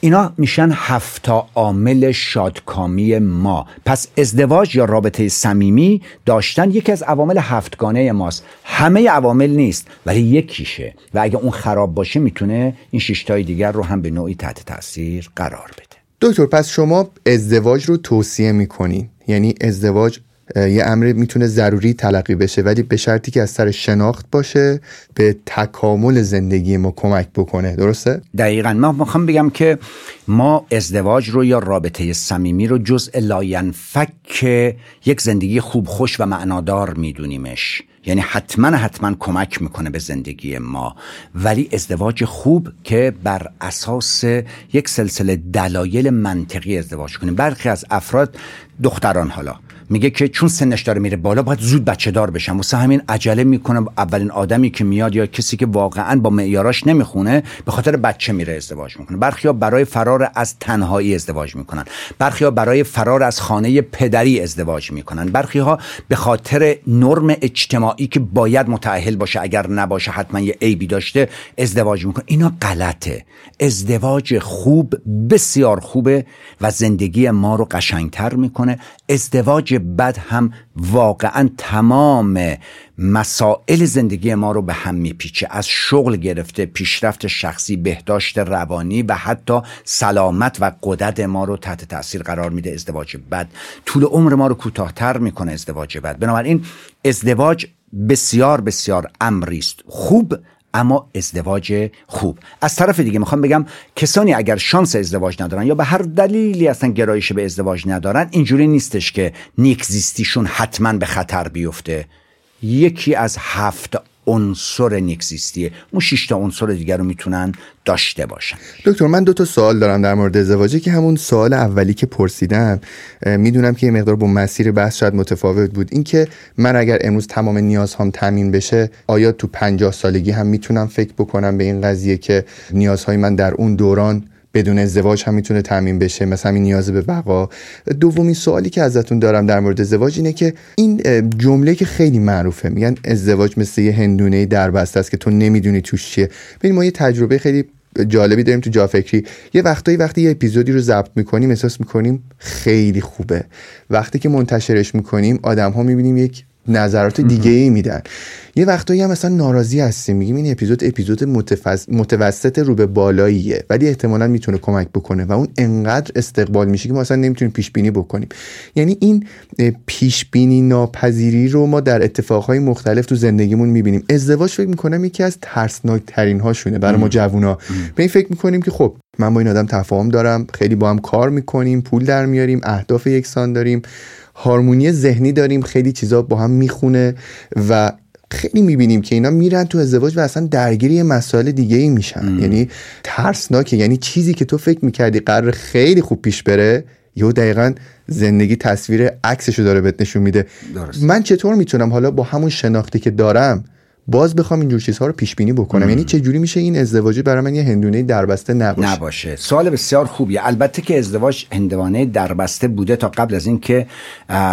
اینا میشن هفتا عامل شادکامی ما. پس ازدواج یا رابطه صمیمی داشتن یکی از عوامل هفتگانه ماست. همه عوامل نیست ولی یکیشه. و اگه اون خراب باشه می‌تونه این شیشتای دیگر رو هم به نوعی تحت تاثیر قرار بده. دکتر پس شما ازدواج رو توصیه می‌کنین. یعنی ازدواج یه امر می‌تونه ضروری تلقی بشه ولی به شرطی که از سر شناخت باشه به تکامل زندگی ما کمک بکنه. درسته؟ دقیقا. ما می‌خوام بگم که ما ازدواج رو یا رابطه صمیمی رو جزء لاینفک یک زندگی خوب خوش و معنادار میدونیمش. یعنی حتما حتما کمک می‌کنه به زندگی ما. ولی ازدواج خوب که بر اساس یک سلسله دلایل منطقی ازدواج کنیم. برخی از افراد دختران حالا میگه که چون سنش داره میره بالا باید زود بچه دار بشم. واسه همین عجله می‌کنه اولین آدمی که میاد یا کسی که واقعا با معیاراش نمی‌خونه به خاطر بچه میره ازدواج می‌کنه. برخیا برای فرار از تنهایی ازدواج می‌کنن. برخیا برای فرار از خانه پدری ازدواج می‌کنن. برخی ها به خاطر نرم اجتماعی که باید متأهل باشه اگر نباشه حتما یه عیبی داشته ازدواج می‌کنه. اینا غلطه. ازدواج خوب بسیار خوبه و زندگی ما رو قشنگتر می‌کنه. ازدواج بد هم واقعا تمام مسائل زندگی ما رو به هم میپیچه. از شغل گرفته پیشرفت شخصی بهداشت روانی و حتی سلامت و قدرت ما رو تحت تاثیر قرار میده. ازدواج بد. طول عمر ما رو کوتاهتر می‌کنه ازدواج بد. بنابراین ازدواج بسیار بسیار امری است خوب اما ازدواج خوب. از طرف دیگه می‌خوام بگم کسانی اگر شانس ازدواج ندارن یا به هر دلیلی اصلا گرایش به ازدواج ندارن اینجوری نیستش که نیک زیستیشون حتما به خطر بیفته. یکی از هفت عنصر نیکزیستیه اون شش تا عنصر دیگر رو می‌تونن داشته باشن. دکتر من دو تا سوال دارم در مورد ازدواجی که همون سوال اولی که پرسیدم می‌دونم که یه مقدار با مسیر بحث شاید متفاوت بود. اینکه من اگر امروز تمام نیازهام تامین بشه آیا تو پنجاه سالگی هم می‌تونم فکر بکنم به این قضیه که نیازهای من در اون دوران بدون ازدواج هم می‌تونه تامین بشه. مثلا این نیاز به بقا. دومین سوالی که ازتون دارم در مورد ازدواج اینه که این جمله که خیلی معروفه. میگن ازدواج مثل یه هندونه دربسته است که تو نمی‌دونی توش چیه. ببین ما یه تجربه خیلی جالبی داریم تو جافکری یه وقتایی وقتی یه اپیزودی رو ضبط می‌کنیم احساس می‌کنیم خیلی خوبه. وقتی که منتشرش می‌کنیم آدم ها می‌بینیم یک نظرات دیگه ای میدن. یه وقتایی هم مثلا ناراضی هستیم میگیم این اپیزود اپیزود متوسط رو به بالاییه ولی احتمالا می‌تونه کمک بکنه و اون انقدر استقبال میشه که ما اصلا نمی‌تونیم پیش بینی بکنیم. یعنی این پیش بینی ناپذیری رو ما در اتفاقهای مختلف تو زندگیمون می‌بینیم. ازدواج فکر می‌کنم یکی از ترسناک ترین هاشونه برای ما جوونا. به این فکر می‌کنیم که خب من با این آدم تفاهم دارم خیلی با هم کار می‌کنیم پول در میاریم اهداف یکسان داریم. هارمونی ذهنی داریم خیلی چیزا با هم می‌خونه و خیلی می‌بینیم که اینا میرن تو ازدواج و اصلا درگیری مسائل دیگه ای میشن یعنی ترسناکه. یعنی چیزی که تو فکر می‌کردی قرار خیلی خوب پیش بره یهو دقیقا زندگی تصویر عکسشو داره بهت نشون میده. من چطور می‌تونم حالا با همون شناختی که دارم باز بخوام اینجور چیزها رو پیش بینی بکنم. یعنی چه جوری میشه این ازدواجی برای من یه هندونه دربسته نباشه؟ نباشه. سوال بسیار خوبیه. البته که ازدواج هندوانه دربسته بوده تا قبل از اینکه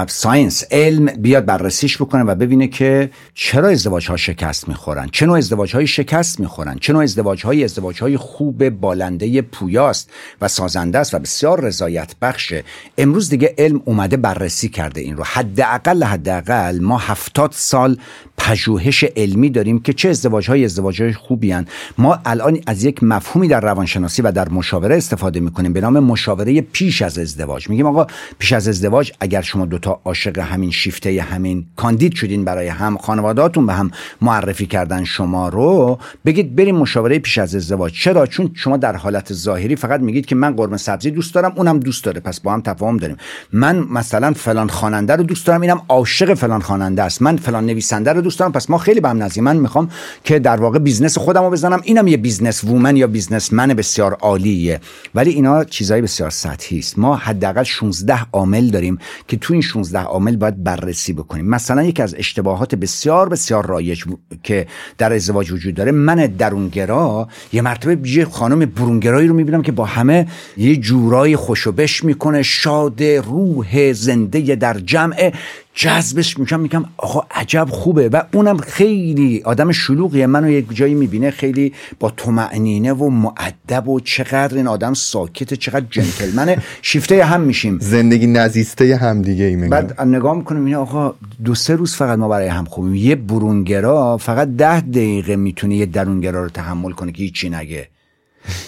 ساینس علم بیاد بررسیش بکنه و ببینه که چرا ازدواج ها شکست می‌خورن. چه نوع ازدواج های شکست می‌خورن. چه نوع ازدواج های ازدواج های خوب بالنده پویاست و سازنده است و بسیار رضایت بخشه امروز دیگه علم اومده بررسی کرده این رو. حداقل حداقل ما هفتاد سال پژوهش علمی داریم که چه ازدواج های ازدواج های خوبی هن. ما الان از یک مفهومی در روانشناسی و در مشاوره استفاده می‌کنیم به نام مشاوره پیش از ازدواج. میگیم آقا پیش از ازدواج اگر شما دوتا عاشق همین شیفته همین کاندید شدین برای هم خانوادهاتون به هم معرفی کردن شما رو بگید بریم مشاوره پیش از ازدواج. چرا؟ چون شما در حالت ظاهری فقط میگید که من قرمه سبزی دوست دارم اونم دوست داره. پس با هم تفاهم داریم. من مثلا فلان خواننده رو دوست دارم اینم عاشق فلان خواننده است. من فلان نویسنده رو دوست دارم پس ما خیلی به هم نزدیک من می‌خوام که در واقع business خودم رو بزنم. اینم یه business woman یا business man بسیار عالیه. ولی اینا چیزای بسیار سطحی است. ما حداقل 16 عامل داریم که تو این 16 عامل باید بررسی بکنیم. مثلا یکی از اشتباهات بسیار بسیار رایج که در ازدواج وجود داره من درونگرا یه مرتبه یه خانم برونگرایی رو می‌بینم که با همه یه جورای خوشوبش می‌کنه شاد روح زنده در جمع. جذبش می‌کنم میگم آقا عجب خوبه. و اونم خیلی آدم شلوغیه. منو یک جایی می‌بینه خیلی با تومعنینه و معدب و چقدر این آدم ساکته چقدر جنتلمنه. شیفته هم میشیم. زندگی نزیسته هم دیگه ای بعد نگاه می‌کنم اینه آقا دو سه روز فقط ما برای هم خوبیم. یه برونگرا فقط ده دقیقه می‌تونه یه درونگرا رو تحمل کنه که هیچی نگه.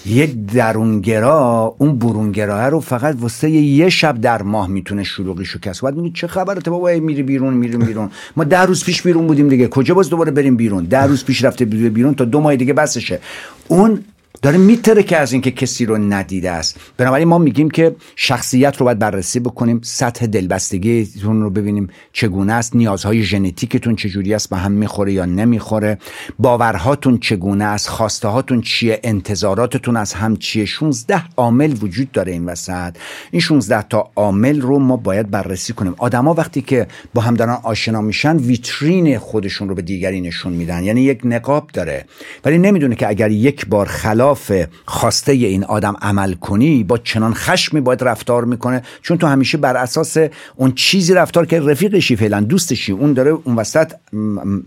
یک درونگرا اون برونگراه رو فقط واسه یه شب در ماه می‌تونه شلوغیشو کس بعد میگه چه خبرته بابا میری بیرون میریم بیرون. ما ده روز پیش بیرون بودیم دیگه. کجا باز دوباره بریم بیرون؟ ده روز پیش رفته بیرون تا دو ماه دیگه بسشه. اون داره میتره که از اینکه کسی رو ندیده است. بنابراین ما میگیم که شخصیت رو باید بررسی بکنیم سطح دلبستگیتون رو ببینیم چگونه است نیازهای ژنتیکتون چجوری است به هم می‌خوره یا نمی‌خوره باورهاتون چگونه است خواسته هاتون چیه انتظاراتتون از هم چیه. 16 عامل وجود داره این وسط. این 16 تا عامل رو ما باید بررسی کنیم. آدما وقتی که با هم دارن آشنا میشن ویترین خودشون رو به دیگری نشون میدن. یعنی یک نقاب داره. ولی نمی‌دونه که اگر یک بار خلاف خلاف خواسته این آدم عمل کنی با چنان خشمی باید رفتار می‌کنه چون تو همیشه بر اساس اون چیزی رفتار که رفیقشی فعلا دوستشی اون داره اون وسط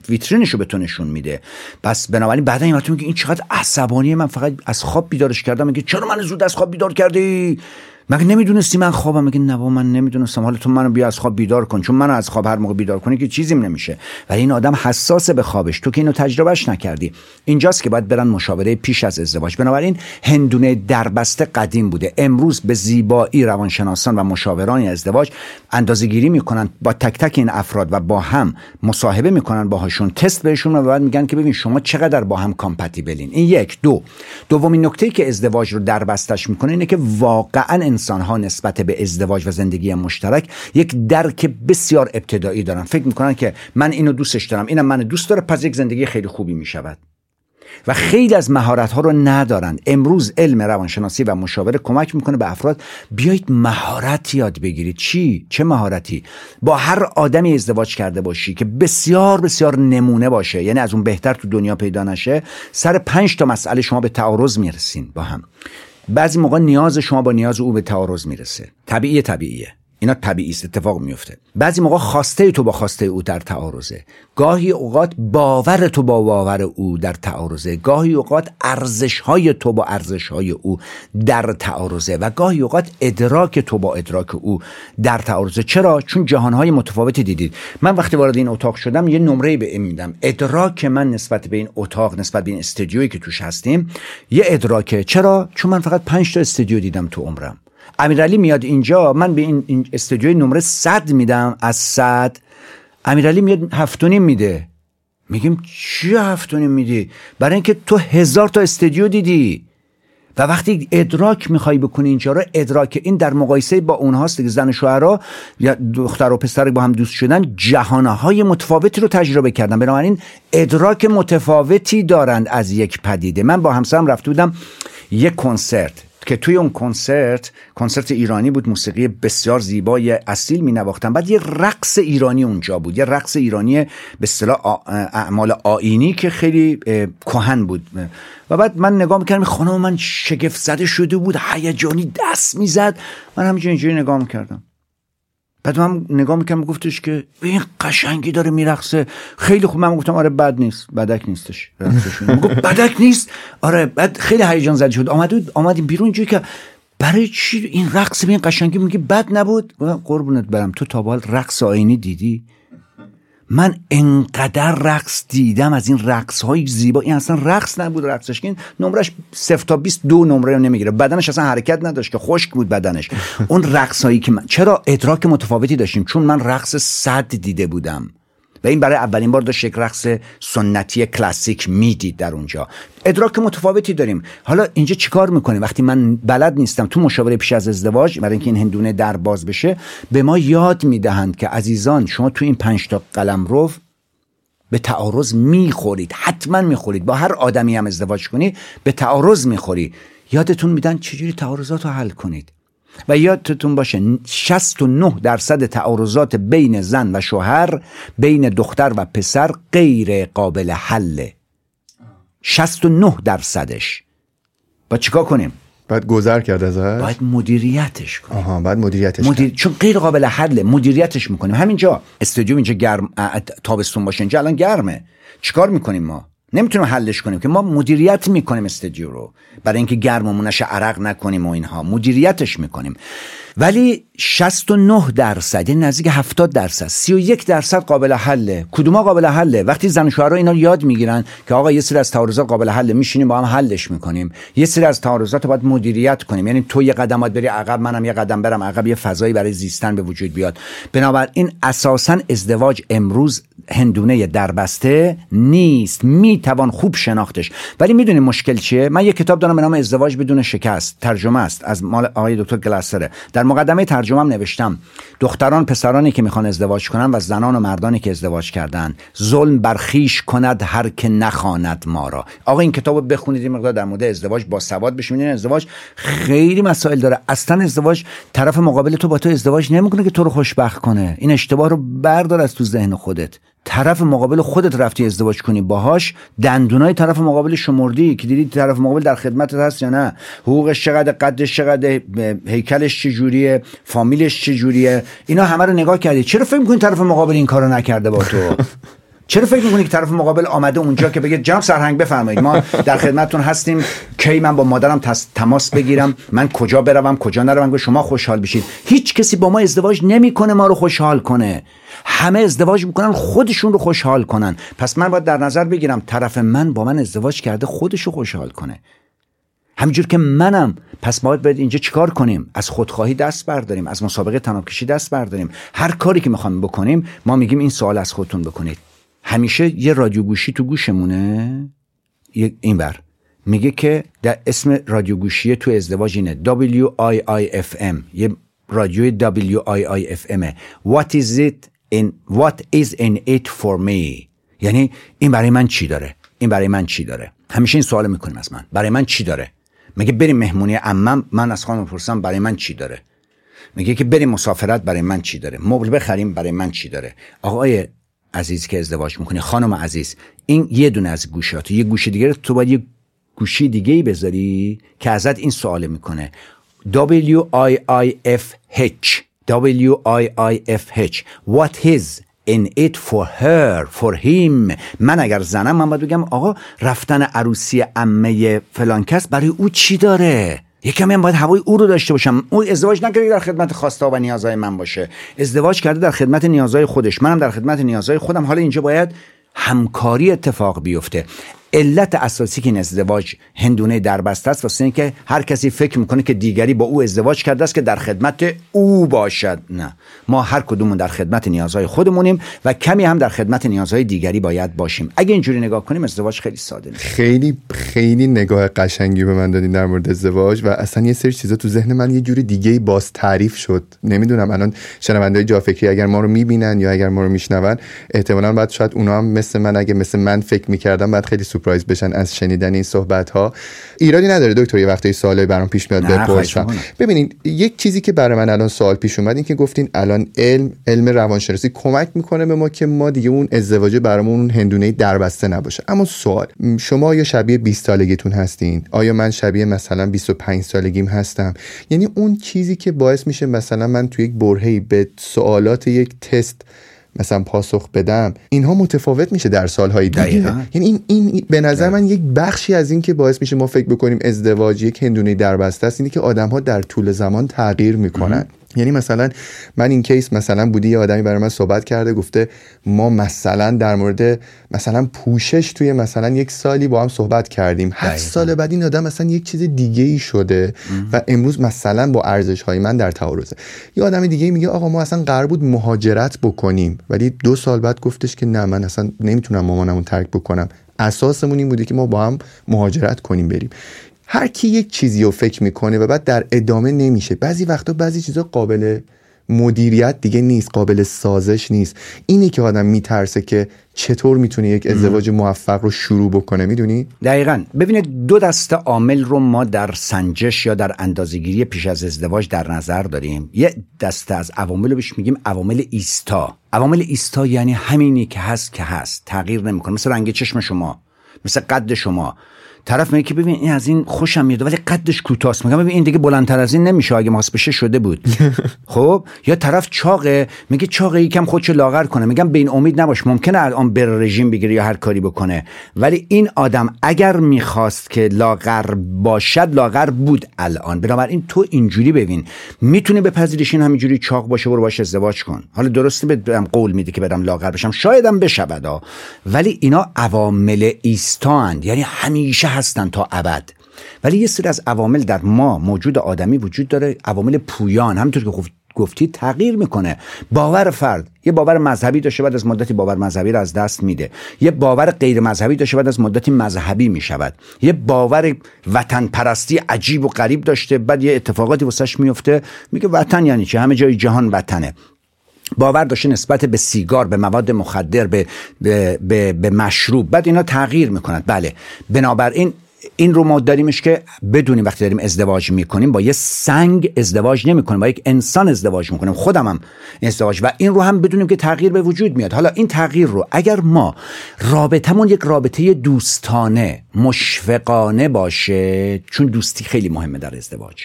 ویترینشو به تو نشون میده. پس بنابراین بعدا این میگه این چقدر عصبانی من فقط از خواب بیدارش کردم میگه چرا من زود از خواب بیدار کردی؟ مگه نمی‌دونستی من خوابم؟ میگه نه من نمی‌دونستم. حالا تو منو بیا از خواب بیدار کن چون منو از خواب هر موقع بیدار کنی که چیزیم نمیشه. ولی این آدم حساسه به خوابش. تو که اینو تجربهش نکردی. اینجاست که باید برن مشاوره پیش از ازدواج. بنابراین هندونه دربسته قدیم بوده. امروز به زیبایی روانشناسان و مشاوران ازدواج اندازه گیری می‌کنن. با تک تک این افراد و با هم مصاحبه می‌کنن باهاشون. تست بهشون و بعد میگن که ببین شما چقدر با هم کامپتیبلین. این یک. دو. دومین نکته که ازدواج رو دربستش می‌کنه اینه که واقعا انسان ها نسبت به ازدواج و زندگی مشترک یک درک بسیار ابتدایی دارن. فکر می‌کنن که من اینو دوستش دارم. اینم من دوست داره پس یک زندگی خیلی خوبی می‌شود. و خیلی از مهارت ها رو ندارن. امروز علم روانشناسی و مشاوره کمک می‌کنه به افراد بیایید مهارت یاد بگیرید. چی؟ چه مهارتی؟ با هر آدمی ازدواج کرده باشی که بسیار بسیار نمونه باشه یعنی از اون بهتر تو دنیا پیدا نشه سر پنج تا مسئله شما به تعارض می‌رسین با هم. بعضی موقع نیاز شما با نیاز او به تعارض می‌رسه. طبیعی طبیعیه. اینا طبیعی است اتفاق میفته بعضی موقع خواسته تو با خواسته او در تعارضه. گاهی اوقات باور تو با باور او در تعارضه. گاهی اوقات ارزش های تو با ارزش های او در تعارضه. و گاهی اوقات ادراک تو با ادراک او در تعارضه. چرا؟ چون جهان های متفاوتی دیدید. من وقتی وارد این اتاق شدم یه نمره به این میدم. ادراک من نسبت به این اتاق نسبت به این استودیویی که توش هستیم یه ادراکه. چرا؟ چون من فقط 5 تا استودیو دیدم تو عمرم. امیرعلی میاد اینجا من به این, استودیوی نمره صد میدم از صد. امیرعلی میاد هفتونیم میده. میگیم چی هفتونیم میدی؟ برای اینکه تو هزار تا استودیو دیدی. و وقتی ادراک می‌خوای بکنی اینجا رو ادراک این در مقایسه با اونهاست که زن شوهرها یا دختر و پسر با هم دوست شدن جهانهای متفاوتی رو تجربه کردن. بنابراین ادراک متفاوتی دارند از یک پدیده. من با همسرم رفته بودم یک کنسرت. که توی اون کنسرت کنسرت ایرانی بود موسیقی بسیار زیبای اصیل می نواختن بعد یه رقص ایرانی اونجا بود. یه رقص ایرانی به اصطلاح اعمال آینی که خیلی کهن بود. و بعد من نگاه می‌کردم خانم من شگفت زده شده بود هیجانی دست می‌زد. من همینجوری اینجوری نگاه می‌کردم. بعد من نگاه می‌کنم گفتش که این قشنگی داره میرقصه. خیلی خوب. من گفتم آره بد نیست. بدک نیستش. گفت بدک نیست؟ آره بعد خیلی هیجان زده شد. آمد آمدیم بیرون. اینجوری که برای چی این رقص به این قشنگی؟ میگه بد نبود. قربونت برم. تو تا رقص آینی دیدی؟ من انقدر رقص دیدم از این رقص های زیبا. این اصلا رقص نبود رقصش این نمرش صفر تا 20 دو نمره رو نمی‌گیره. بدنش اصلا حرکت نداشت که خشک بود بدنش. اون رقص هایی که من چرا ادراک متفاوتی داشتیم؟ چون من رقص صد دیده بودم. و این برای اولین بار داشت یک رقص سنتی کلاسیک می‌دید در اونجا. ادراک متفاوتی داریم. حالا اینجا چیکار می‌کنیم؟ وقتی من بلد نیستم تو مشاوره پیش از ازدواج برای اینکه این هندونه در باز بشه به ما یاد می‌دهند که عزیزان شما تو این پنج تا قلم رو به تعارض می‌خورید. حتما می‌خورید. با هر آدمی هم ازدواج کنید به تعارض می‌خوری. یادتون میدن چجوری تعارضات رو حل کنید؟ و یادتون باشه 69 درصد تعارضات بین زن و شوهر بین دختر و پسر غیر قابل حله. 69 درصدش. با چیکار کنیم؟ باید گذر کرد ازش؟ باید مدیریتش کنیم. آها باید مدیریتش مدیر... چون غیر قابل حله مدیریتش می‌کنیم. همینجا استودیو اینجا گرم تابستون باشه. اینجا الان گرمه. چیکار می‌کنیم ما؟ نمی‌تونیم حلش کنیم که ما مدیریت می‌کنیم استودیو رو. برای اینکه گرممونش عرق نکنیم و اینها. مدیریتش می‌کنیم. ولی 69 درصد یعنی نزدیک 70 درصد 31 درصد قابل حله. کدوما قابل حله؟ وقتی زن شوهرها اینا یاد می‌گیرن که آقا یه سری از تعارضات قابل حله میشینیم با هم حلش می‌کنیم. یه سری از تعارضات باید مدیریت کنیم. یعنی تو یه قدم باید بری عقب منم یه قدم برم عقب یه فضایی برای زیستن به وجود بیاد. بنابراین اساسا ازدواج امروز هندونه دربسته نیست. می‌توان خوب شناختش. ولی می‌دونی مشکل چیه؟ من یه کتاب دارم به نام ازدواج بدون شکست. ترجمه است از مال آقای دکتر گلاسره. در مقدمه ترجمه نوشتم. دختران پسرانی که می‌خوان ازدواج کنن و زنان و مردانی که ازدواج کردن ظلم برخیش کند هر که نخواند ما را. آقا این کتابو بخونید این مقدار در مورد ازدواج با سواد بشین ازدواج خیلی مسائل داره. اصلا ازدواج طرف مقابل تو با تو ازدواج نمی‌کنه که تو رو خوشبخت کنه. این اشتباه رو بردار از تو ذهن خودت. طرف مقابل خودت رفتی ازدواج کنی. باهاش دندونای طرف مقابل شمردی که دیدی طرف مقابل در خدمتت هست یا نه؟ حقوقش چقدر قدش چقدر هیکلش چجوریه فامیلش چجوریه؟ اینا همه رو نگاه کردی. چرا فکر می‌کنی طرف مقابل این کارو نکرده با تو؟ چرا فکر می‌کنی که طرف مقابل آمده اونجا که بگه جناب سرهنگ بفرمایید ما در خدمتتون هستیم کی من با مادرم تماس بگیرم من کجا بروم کجا نروم شما خوشحال بشید. هیچ کسی با ما ازدواج نمی‌کنه ما رو خوشحال کنه. همه ازدواج می‌کنن خودشون رو خوشحال کنن. پس من باید در نظر بگیرم طرف من با من ازدواج کرده خودش رو خوشحال کنه. همینجور که منم پس ما باید اینجا چیکار کنیم؟ از خودخواهی دست برداریم از مسابقه تنابکشی دست برداریم. هر کاری که می‌خوایم بکنیم ما میگیم این سوال از خودتون بکنید. همیشه یه رادیو گوشی تو گوشمونه؟ این بر. میگه که در اسم رادیو گوشی تو ازدواج اینه. WIIFM یه رادیو WIIFM What is it in what is in it for me? یعنی این برای من چی داره؟ این برای من چی داره؟ همیشه این سوال می‌کنیم از من. برای من چی داره؟ میگه بریم مهمونی عمم. من از خانم پرسم برای من چی داره؟ میگه که بریم مسافرت برای من چی داره؟ مبل بخریم برای من چی داره؟ آقای عزیز که ازدواج می‌کنی خانم عزیز این یه دونه از گوشات یه گوشه دیگه تو باید یه گوشی دیگه ای بذاری که ازت این سوال می‌کنه. W I I F H W I I F H What is in it for her for him? من اگر زنم من باید بگم آقا رفتن عروسی امه فلان کس برای او چی داره؟ یه کمی هم باید هوای او رو داشته باشم. او ازدواج نکرده در خدمت خواسته و نیازهای من باشه. ازدواج کرده در خدمت نیازهای خودش. منم در خدمت نیازهای خودم. حالا اینجا باید همکاری اتفاق بیفته. علت اساسی که این ازدواج هندونه دربسته است واسه اینکه هر کسی فکر می‌کنه که دیگری با او ازدواج کرده است که در خدمت او باشد. نه. ما هر کدومون در خدمت نیازهای خودمونیم و کمی هم در خدمت نیازهای دیگری باید باشیم. اگه اینجوری نگاه کنیم ازدواج خیلی ساده نیست خیلی خیلی نگاه قشنگی به من دادین در مورد ازدواج و اصلا یه سری چیزا تو ذهن من یه جوری دیگه باز تعریف شد. نمی‌دونم الان شنوندهای جافکری اگر ما رو می‌بینن یا اگر ما رو میشنون احتمالاً بعد شاید اونا هم مثل من اگه مثل من فکر می‌کردم بعد خیلی سورپرایز بشن از شنیدن این صحبت ها ایرادی نداره دکتر یه وقتی سوالی برام پیش میاد بپرسم. ببینید یک چیزی که برای من الان سوال پیش اومد این که گفتین الان علم علم روانشناسی کمک می‌کنه به ما که ما دیگه اون ازدواج برامون اون هندونه دربسته نباشه. اما سوال شما یا شبیه 20 سالگیتون هستین؟ آیا من شبیه مثلا 25 سالگیم هستم؟ یعنی اون چیزی که باعث میشه مثلا من توی یک برهه‌ای به سوالات یک تست مثلا پاسخ بدم اینها متفاوت میشه در سالهای دیگه. یعنی این این به نظر من یک بخشی از این که باعث میشه ما فکر بکنیم ازدواج یک هندونه دربسته است اینه که آدم ها در طول زمان تغییر می‌کنن. یعنی مثلا من این کیس مثلا بودی یه آدمی برای من صحبت کرده گفته ما مثلا در مورد مثلا پوشش توی مثلا یک سالی با هم صحبت کردیم. هفت سال بعد این آدم مثلا یک چیز دیگه ای شده و امروز مثلا با ارزش های من در تعارضه. یه آدم دیگه میگه آقا ما اصلا قرار بود مهاجرت بکنیم ولی دو سال بعد گفتش که نه من اصلا نمی‌تونم مامانمو ترک بکنم. اساسمون این بوده که ما با هم مهاجرت کنیم بریم. هر کی یک چیزی رو فکر می‌کنه و بعد در ادامه نمیشه. بعضی وقتا بعضی چیزا قابل مدیریت دیگه نیست قابل سازش نیست. اینه که آدم میترسه که چطور می‌تونه یک ازدواج موفق رو شروع بکنه می‌دونی؟ دقیقا. ببینید دو دسته عامل رو ما در سنجش یا در اندازهگیری پیش از ازدواج در نظر داریم. یه دسته از عوامل رو بهش میگیم عوامل ایستا. عوامل ایستا یعنی همینی که هست که هست. تغییر نمی‌کنه. مثل رنگ چشم شما مثل قد شما. طرف میگه که ببین این از این خوشم میاد ولی قدش کوتاست. میگم ببین این دیگه بلندتر از این نمیشه اگه ماس بشه شده بود. خب؟ یا طرف چاقه میگه چاقه یکم خودشو لاغر کنه. میگم به این امید نباش ممکنه الان بر رژیم بگیره یا هر کاری بکنه. ولی این آدم اگر می‌خواست که لاغر باشد لاغر بود الان. بنابراین تو اینجوری ببین. می‌تونی بپذیریش این همینجوری چاق باشه برو باش ازدواج کن. حالا درسته بدم قول میده که بدم لاغر بشم. شایدم بشود ولی اینا عوامل ایستاند یعنی همیشه هستن تا ابد؟ ولی یه سری از عوامل در ما موجود آدمی وجود داره عوامل پویان. همونطور که گفتی تغییر می‌کنه. باور فرد. یه باور مذهبی داشته بعد از مدتی باور مذهبی رو از دست میده. یه باور غیر مذهبی داشته بعد از مدتی مذهبی می‌شود. یه باور وطن پرستی عجیب و غریب داشته بعد یه اتفاقاتی واسش میفته میگه وطن یعنی چه همه جای جهان وطنه. باور داشته نسبت به سیگار به مواد مخدر به, به, به, به مشروب بعد اینا تغییر می‌کنند بله. بنابراین این رو ما داریمش که بدونیم وقتی داریم ازدواج می‌کنیم با یه سنگ ازدواج نمی‌کنیم با یک انسان ازدواج می‌کنیم. خودم هم ازدواج. و این رو هم بدونیم که تغییر به وجود میاد. حالا این تغییر رو اگر ما رابطمون یک رابطه دوستانه مشفقانه باشه چون دوستی خیلی مهمه در ازدواج.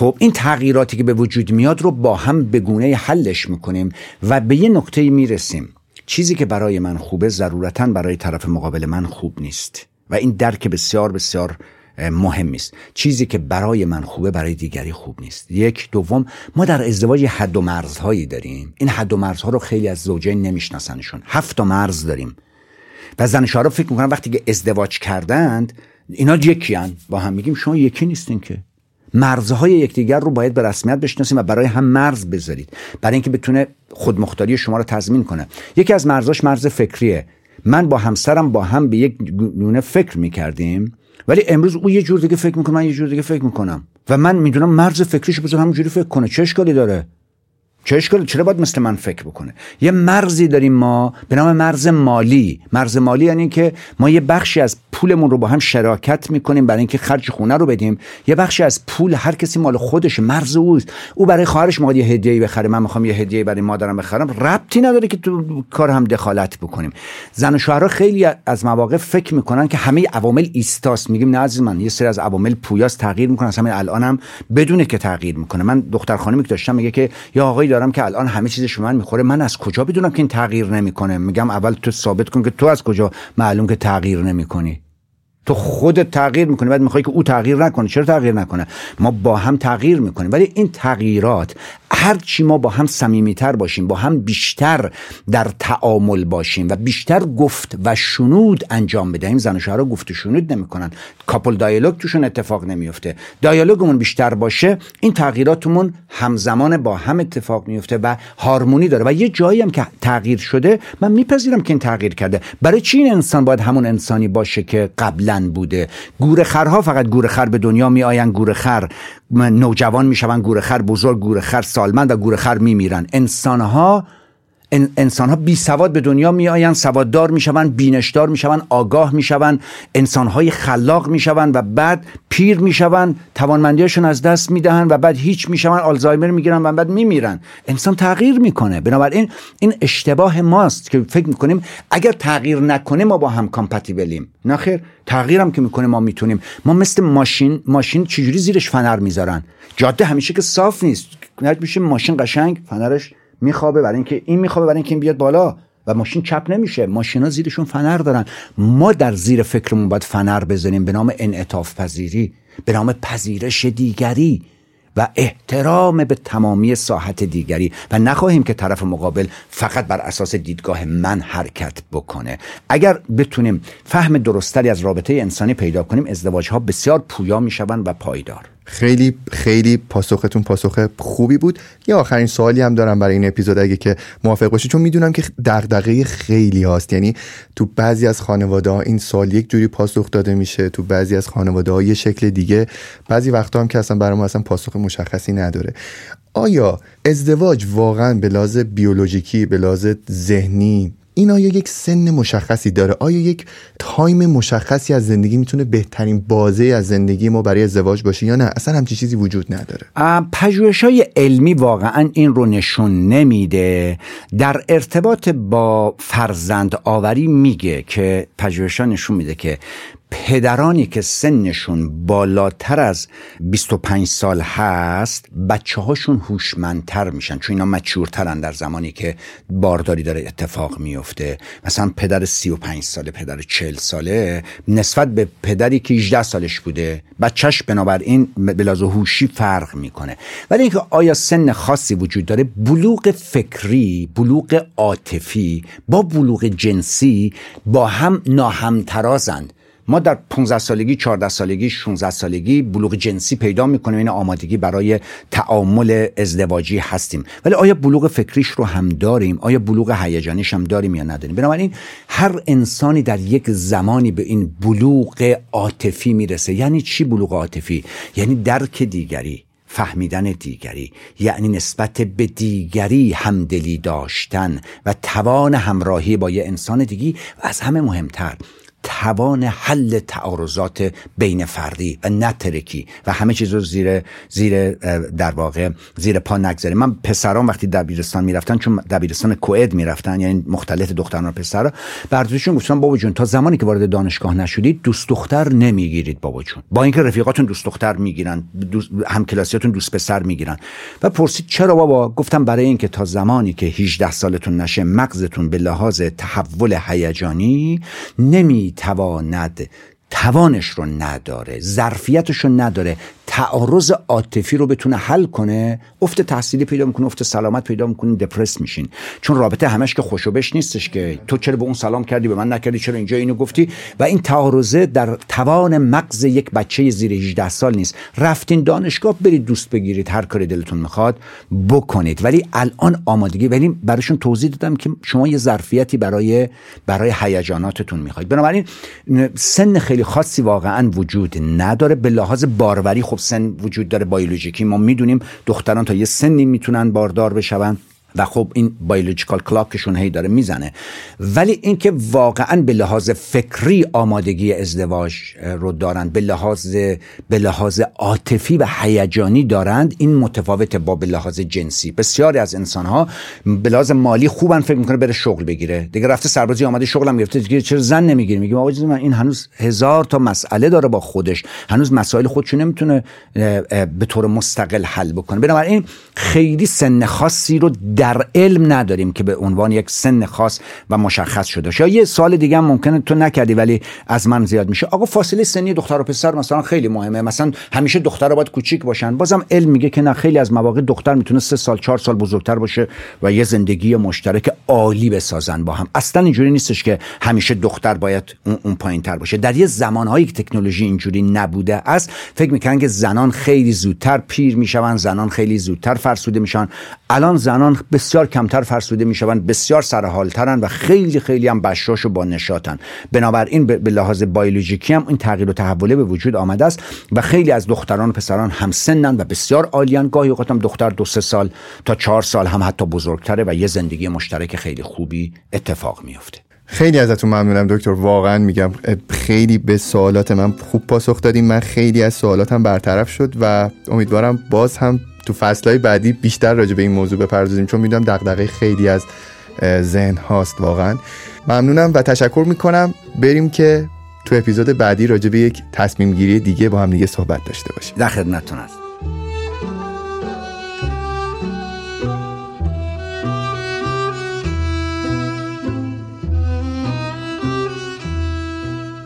خب این تغییراتی که به وجود میاد رو با هم به گونه حلش می‌کنیم و به یه نقطه می‌رسیم. چیزی که برای من خوبه ضرورتا برای طرف مقابل من خوب نیست و این درک بسیار بسیار مهم است چیزی که برای من خوبه برای دیگری خوب نیست. یک دوم ما در ازدواج حد و مرزهایی داریم. این حد و مرزها رو خیلی از زوجین نمیشناسنشون. هفت تا مرز داریم. و زنشارا فکر می‌کنن وقتی که ازدواج کردند اینا یکی با هم میگیم شما یکی نیستین که. مرزهای یکدیگر رو باید به رسمیت بشناسیم و برای هم مرز بذارید. برای اینکه بتونه خودمختاری شما رو تضمین کنه. یکی از مرزاش مرز فکریه. من با همسرم با هم به یک گونه فکر می‌کردیم ولی امروز او یه جور دیگه فکر می‌کنه من یه جور دیگه فکر می‌کنم. و من می‌دونم مرز فکریش بذار همونجوری فکر کنه. چه اشکالی داره؟ چه اشکال چرا باید مثل من فکر بکنه؟ یه مرزی داریم ما به نام مرز مالی. مرز مالی یعنی که ما یه بخشی از پولمون رو با هم شراکت می‌کنیم برای اینکه خرج خونه رو بدیم. یه بخشی از پول هر کسی مال خودش مرز اوست. او برای خواهرش می‌خواد یه هدیه بخره من می‌خوام یه هدیه برای مادرم بخرم. ربطی نداره که تو کار هم دخالت بکنیم. زن و شوهرها خیلی از مواقع فکر می‌کنن که همه عوامل ایستاست. میگیم نه من یه سری از عوامل پویاست تغییر می‌کنن از همین الانم بدونه که تغییر می‌کنه. من دختر خانمی که داشتم میگه که یا آقایی دارم که الان همه چیز شما می‌خوره. من از کجا بدونم که این تغییر نمی‌کنه؟ میگم اول تو ثابت کن که تو از کجا معلوم که تغییر نمی‌کنی. تو خودت تغییر می‌کنی بعد می‌خوای که او تغییر نکنه. چرا تغییر نکنه؟ ما با هم تغییر می‌کنیم. ولی این تغییرات هر چی ما با هم صمیمیتر باشیم با هم بیشتر در تعامل باشیم و بیشتر گفت و شنود انجام بدهیم زن و شوهر گفت و شنود نمی‌کنن. کاپل دایالوگ توشون اتفاق نمیفته دیالوگمون بیشتر باشه این تغییراتمون همزمان با هم اتفاق میفته و هارمونی داره. و یه جایی هم که تغییر شده من میپذیرم که این تغییر کرده. برای چی این انسان باید همون انسانی باشه که قبلا بوده؟ گورخرها فقط گورخر به دنیا میآیند گورخر نوجوان می‌شوند گورخر بزرگ گورخر سالمند و گورخر میمیرن. انسانها انسان ها بی سواد به دنیا می آیند سواددار می شوند بینشدار می شوند آگاه می شوند انسان های خلاق می شوند و بعد پیر می شوند توانمندیشون از دست می دهند و بعد هیچ می شوند آلزایمر می گیرن و بعد می میرن انسان تغییر می‌کنه. بنابراین این اشتباه ماست که فکر می‌کنیم اگر تغییر نکنه ما با هم کامپتیبلیم نخیر تغییرم که می‌کنه ما می‌تونیم. ما مثل ماشین ماشین چجوری زیرش فنر می‌ذارن؟ جاده همیشه که صاف نیست. میشه ماشین قشنگ فنرش میخوابه برای اینکه این میخوابه برای اینکه این بیاد بالا. و ماشین چپ نمیشه. ماشینا زیرشون فنر دارن. ما در زیر فکرمون باید فنر بزنیم. به نام انعطاف پذیری به نام پذیرش دیگری و احترام به تمامی ساحت دیگری. و نخواهیم که طرف مقابل فقط بر اساس دیدگاه من حرکت بکنه. اگر بتونیم فهم درستری از رابطه انسانی پیدا کنیم ازدواج ها بسیار پویا می‌شوند و پایدار. خیلی خیلی پاسختون پاسخ خوبی بود. یه آخرین سوالی هم دارم برای این اپیزود اگه که موافق باشی چون می‌دونم که دغدغه خیلی هاست. یعنی تو بعضی از خانواده ها این سوال یک جوری پاسخ داده میشه تو بعضی از خانواده ها یه شکل دیگه. بعضی وقتا هم که اصلا برای ما اصلا پاسخ مشخصی نداره. آیا ازدواج واقعا به لحاظ بیولوژیکی به لحاظ ذهنی این آیا یک سن مشخصی داره؟ آیا یک تایم مشخصی از زندگی می‌تونه بهترین بازه از زندگی ما برای ازدواج باشه یا نه؟ اصلا همچی چیزی وجود نداره. پژوهش های علمی واقعا این رو نشون نمیده. در ارتباط با فرزند آوری میگه که پژوهش نشون میده که پدرانی که سنشون بالاتر از 25 سال هست بچه هاشون هوشمندتر میشن. چون اینا مچورترن در زمانی که بارداری داره اتفاق میفته. مثلا پدر 35 ساله پدر 40 ساله نسبت به پدری که 18 سالش بوده بچهش بنابراین بلازو هوشی فرق می‌کنه. ولی اینکه آیا سن خاصی وجود داره؟ بلوغ فکری بلوغ عاطفی با بلوغ جنسی با هم ناهمترازند. ما در 15 سالگی 14 سالگی 16 سالگی بلوغ جنسی پیدا می‌کنیم. این آمادگی برای تعامل ازدواجی هستیم. ولی آیا بلوغ فکریش رو هم داریم؟ آیا بلوغ هیجانیش هم داریم یا نداریم؟ بنابراین هر انسانی در یک زمانی به این بلوغ عاطفی می‌رسه. یعنی چی بلوغ عاطفی؟ یعنی درک دیگری فهمیدن دیگری. یعنی نسبت به دیگری همدلی داشتن و توان همراهی با یه انسان دیگی و از همه مهمتر توان حل تعارضات بین فردی و نترکی و همه چیز رو زیر زیر در واقع زیر پا نگذاریم. من پسران وقتی دبیرستان می‌رفتن چون دبیرستان کوئد می‌رفتن یعنی مختلط دختران و پسرا برداشتشون گفتن بابا جون تا زمانی که وارد دانشگاه نشدید دوست دختر نمی‌گیرید بابا جون. با اینکه رفیقاتون دوست دختر می‌گیرن هم کلاسیاتون دوست پسر می‌گیرن. و پرسید چرا بابا؟ گفتم برای اینکه تا زمانی که 18 سالتون نشه مغزتون به لحاظ تحول هیجانی نمی می‌تواند توانش رو نداره ظرفیتش رو نداره. تعارض عاطفی رو بتونه حل کنه افت تحصیلی پیدا می‌کنه افت سلامت پیدا می‌کنه دپرس میشین. چون رابطه همش که خوشوبش نیستش که تو چرا به اون سلام کردی به من نکردی چرا اینجا اینو گفتی؟ و این تعارضه در توان مغز یک بچه زیر 18 سال نیست. رفتین دانشگاه برید دوست بگیرید هر کاری دلتون می‌خواد بکنید. ولی الان آمادگی ولی براشون توضیح دادم که شما یه ظرفیتی برای برای هیجاناتتون می‌خواید. بنابراین سن خیلی خاصی واقعا وجود نداره به لحاظ باروری خب سن وجود داره بیولوژیکی ما می‌دونیم دختران تا یه سنی می‌تونن باردار بشون. و خب این بایولوژیکال کلاک کشون هی داره می‌زنه. ولی اینکه واقعا به لحاظ فکری آمادگی ازدواج رو دارند به لحاظ به لحاظ عاطفی و هیجانی دارند این متفاوته با به لحاظ جنسی. بسیاری از انسان ها به لحاظ مالی خوبن فکر می‌کنه بره شغل بگیره. دیگه رفته سربازی آمده شغلم گرفته دیگه چرا زن نمی‌گیره؟ میگه آقا من این هنوز هزار تا مسئله داره با خودش. هنوز مسائل خودشو نمی‌تونه به طور مستقل حل بکنه. بنابراین خیلی سن خاصی رو در علم نداریم که به عنوان یک سن خاص و مشخص شده یا یه سال دیگه هم ممکنه تو نکردی ولی از من زیاد میشه. آقا فاصله سنی دختر و پسر مثلا خیلی مهمه. مثلا همیشه دختر باید کوچیک باشن. بازم علم میگه که نه خیلی از مواقع دختر می‌تونه سه سال چهار سال بزرگتر باشه و یه زندگی مشترک عالی بسازن با هم. اصلا اینجوری نیستش که همیشه دختر باید اون, اون پایین تر باشه. در یه زمانهایی که تکنولوژی اینجوری نبوده است فکر می‌کنن که زنان خیلی زودتر پیر میشون زنان خیلی زودتر فرسوده میشن الان زنان بسیار کمتر فرسوده می‌شوند بسیار سرحالترن و خیلی خیلی هم بشاش و با نشاتن بنابراین به لحاظ بیولوژیکی هم این تغییر و تحوله به وجود آمده است و خیلی از دختران و پسران هم سنن و بسیار عالیان. گاهی اوقات هم دختر دو سه سال تا چهار سال هم حتی بزرگتره و یه زندگی مشترک خیلی خوبی اتفاق میفته خیلی ازتون ممنونم دکتر. واقعا میگم خیلی به سوالات من خوب پاسخ دادیم. من خیلی از سوالاتم برطرف شد و امیدوارم باز هم تو فصلهای بعدی بیشتر راجع به این موضوع بپردازیم چون می‌دونم دغدغه خیلی از ذهن هاست واقعا. ممنونم و تشکر می‌کنم. بریم که تو اپیزود بعدی راجع به یک تصمیم گیری دیگه با هم دیگه صحبت داشته باشیم. در خدمتتون هست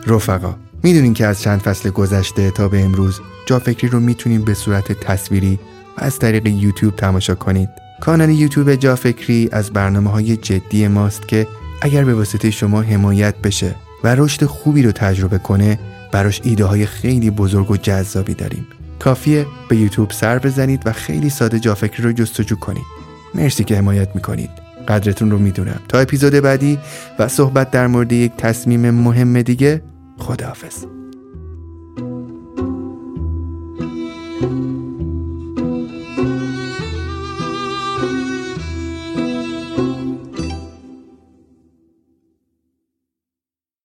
رفقا می‌دونین که از چند فصل گذشته تا به امروز جا فکری رو می‌تونیم به صورت تصویری و از طریق یوتیوب تماشا کنید. کانال یوتیوب جا فکری از برنامه های جدی ماست که اگر به واسطه شما حمایت بشه و رشد خوبی رو تجربه کنه براش ایده های خیلی بزرگ و جذابی داریم. کافیه به یوتیوب سر بزنید و خیلی ساده جافکری رو جستجو کنید. مرسی که حمایت می‌کنید. قدرتون رو می‌دونم. تا اپیزود بعدی و صحبت در مورد یک تصمیم مهم دیگه خداحافظ.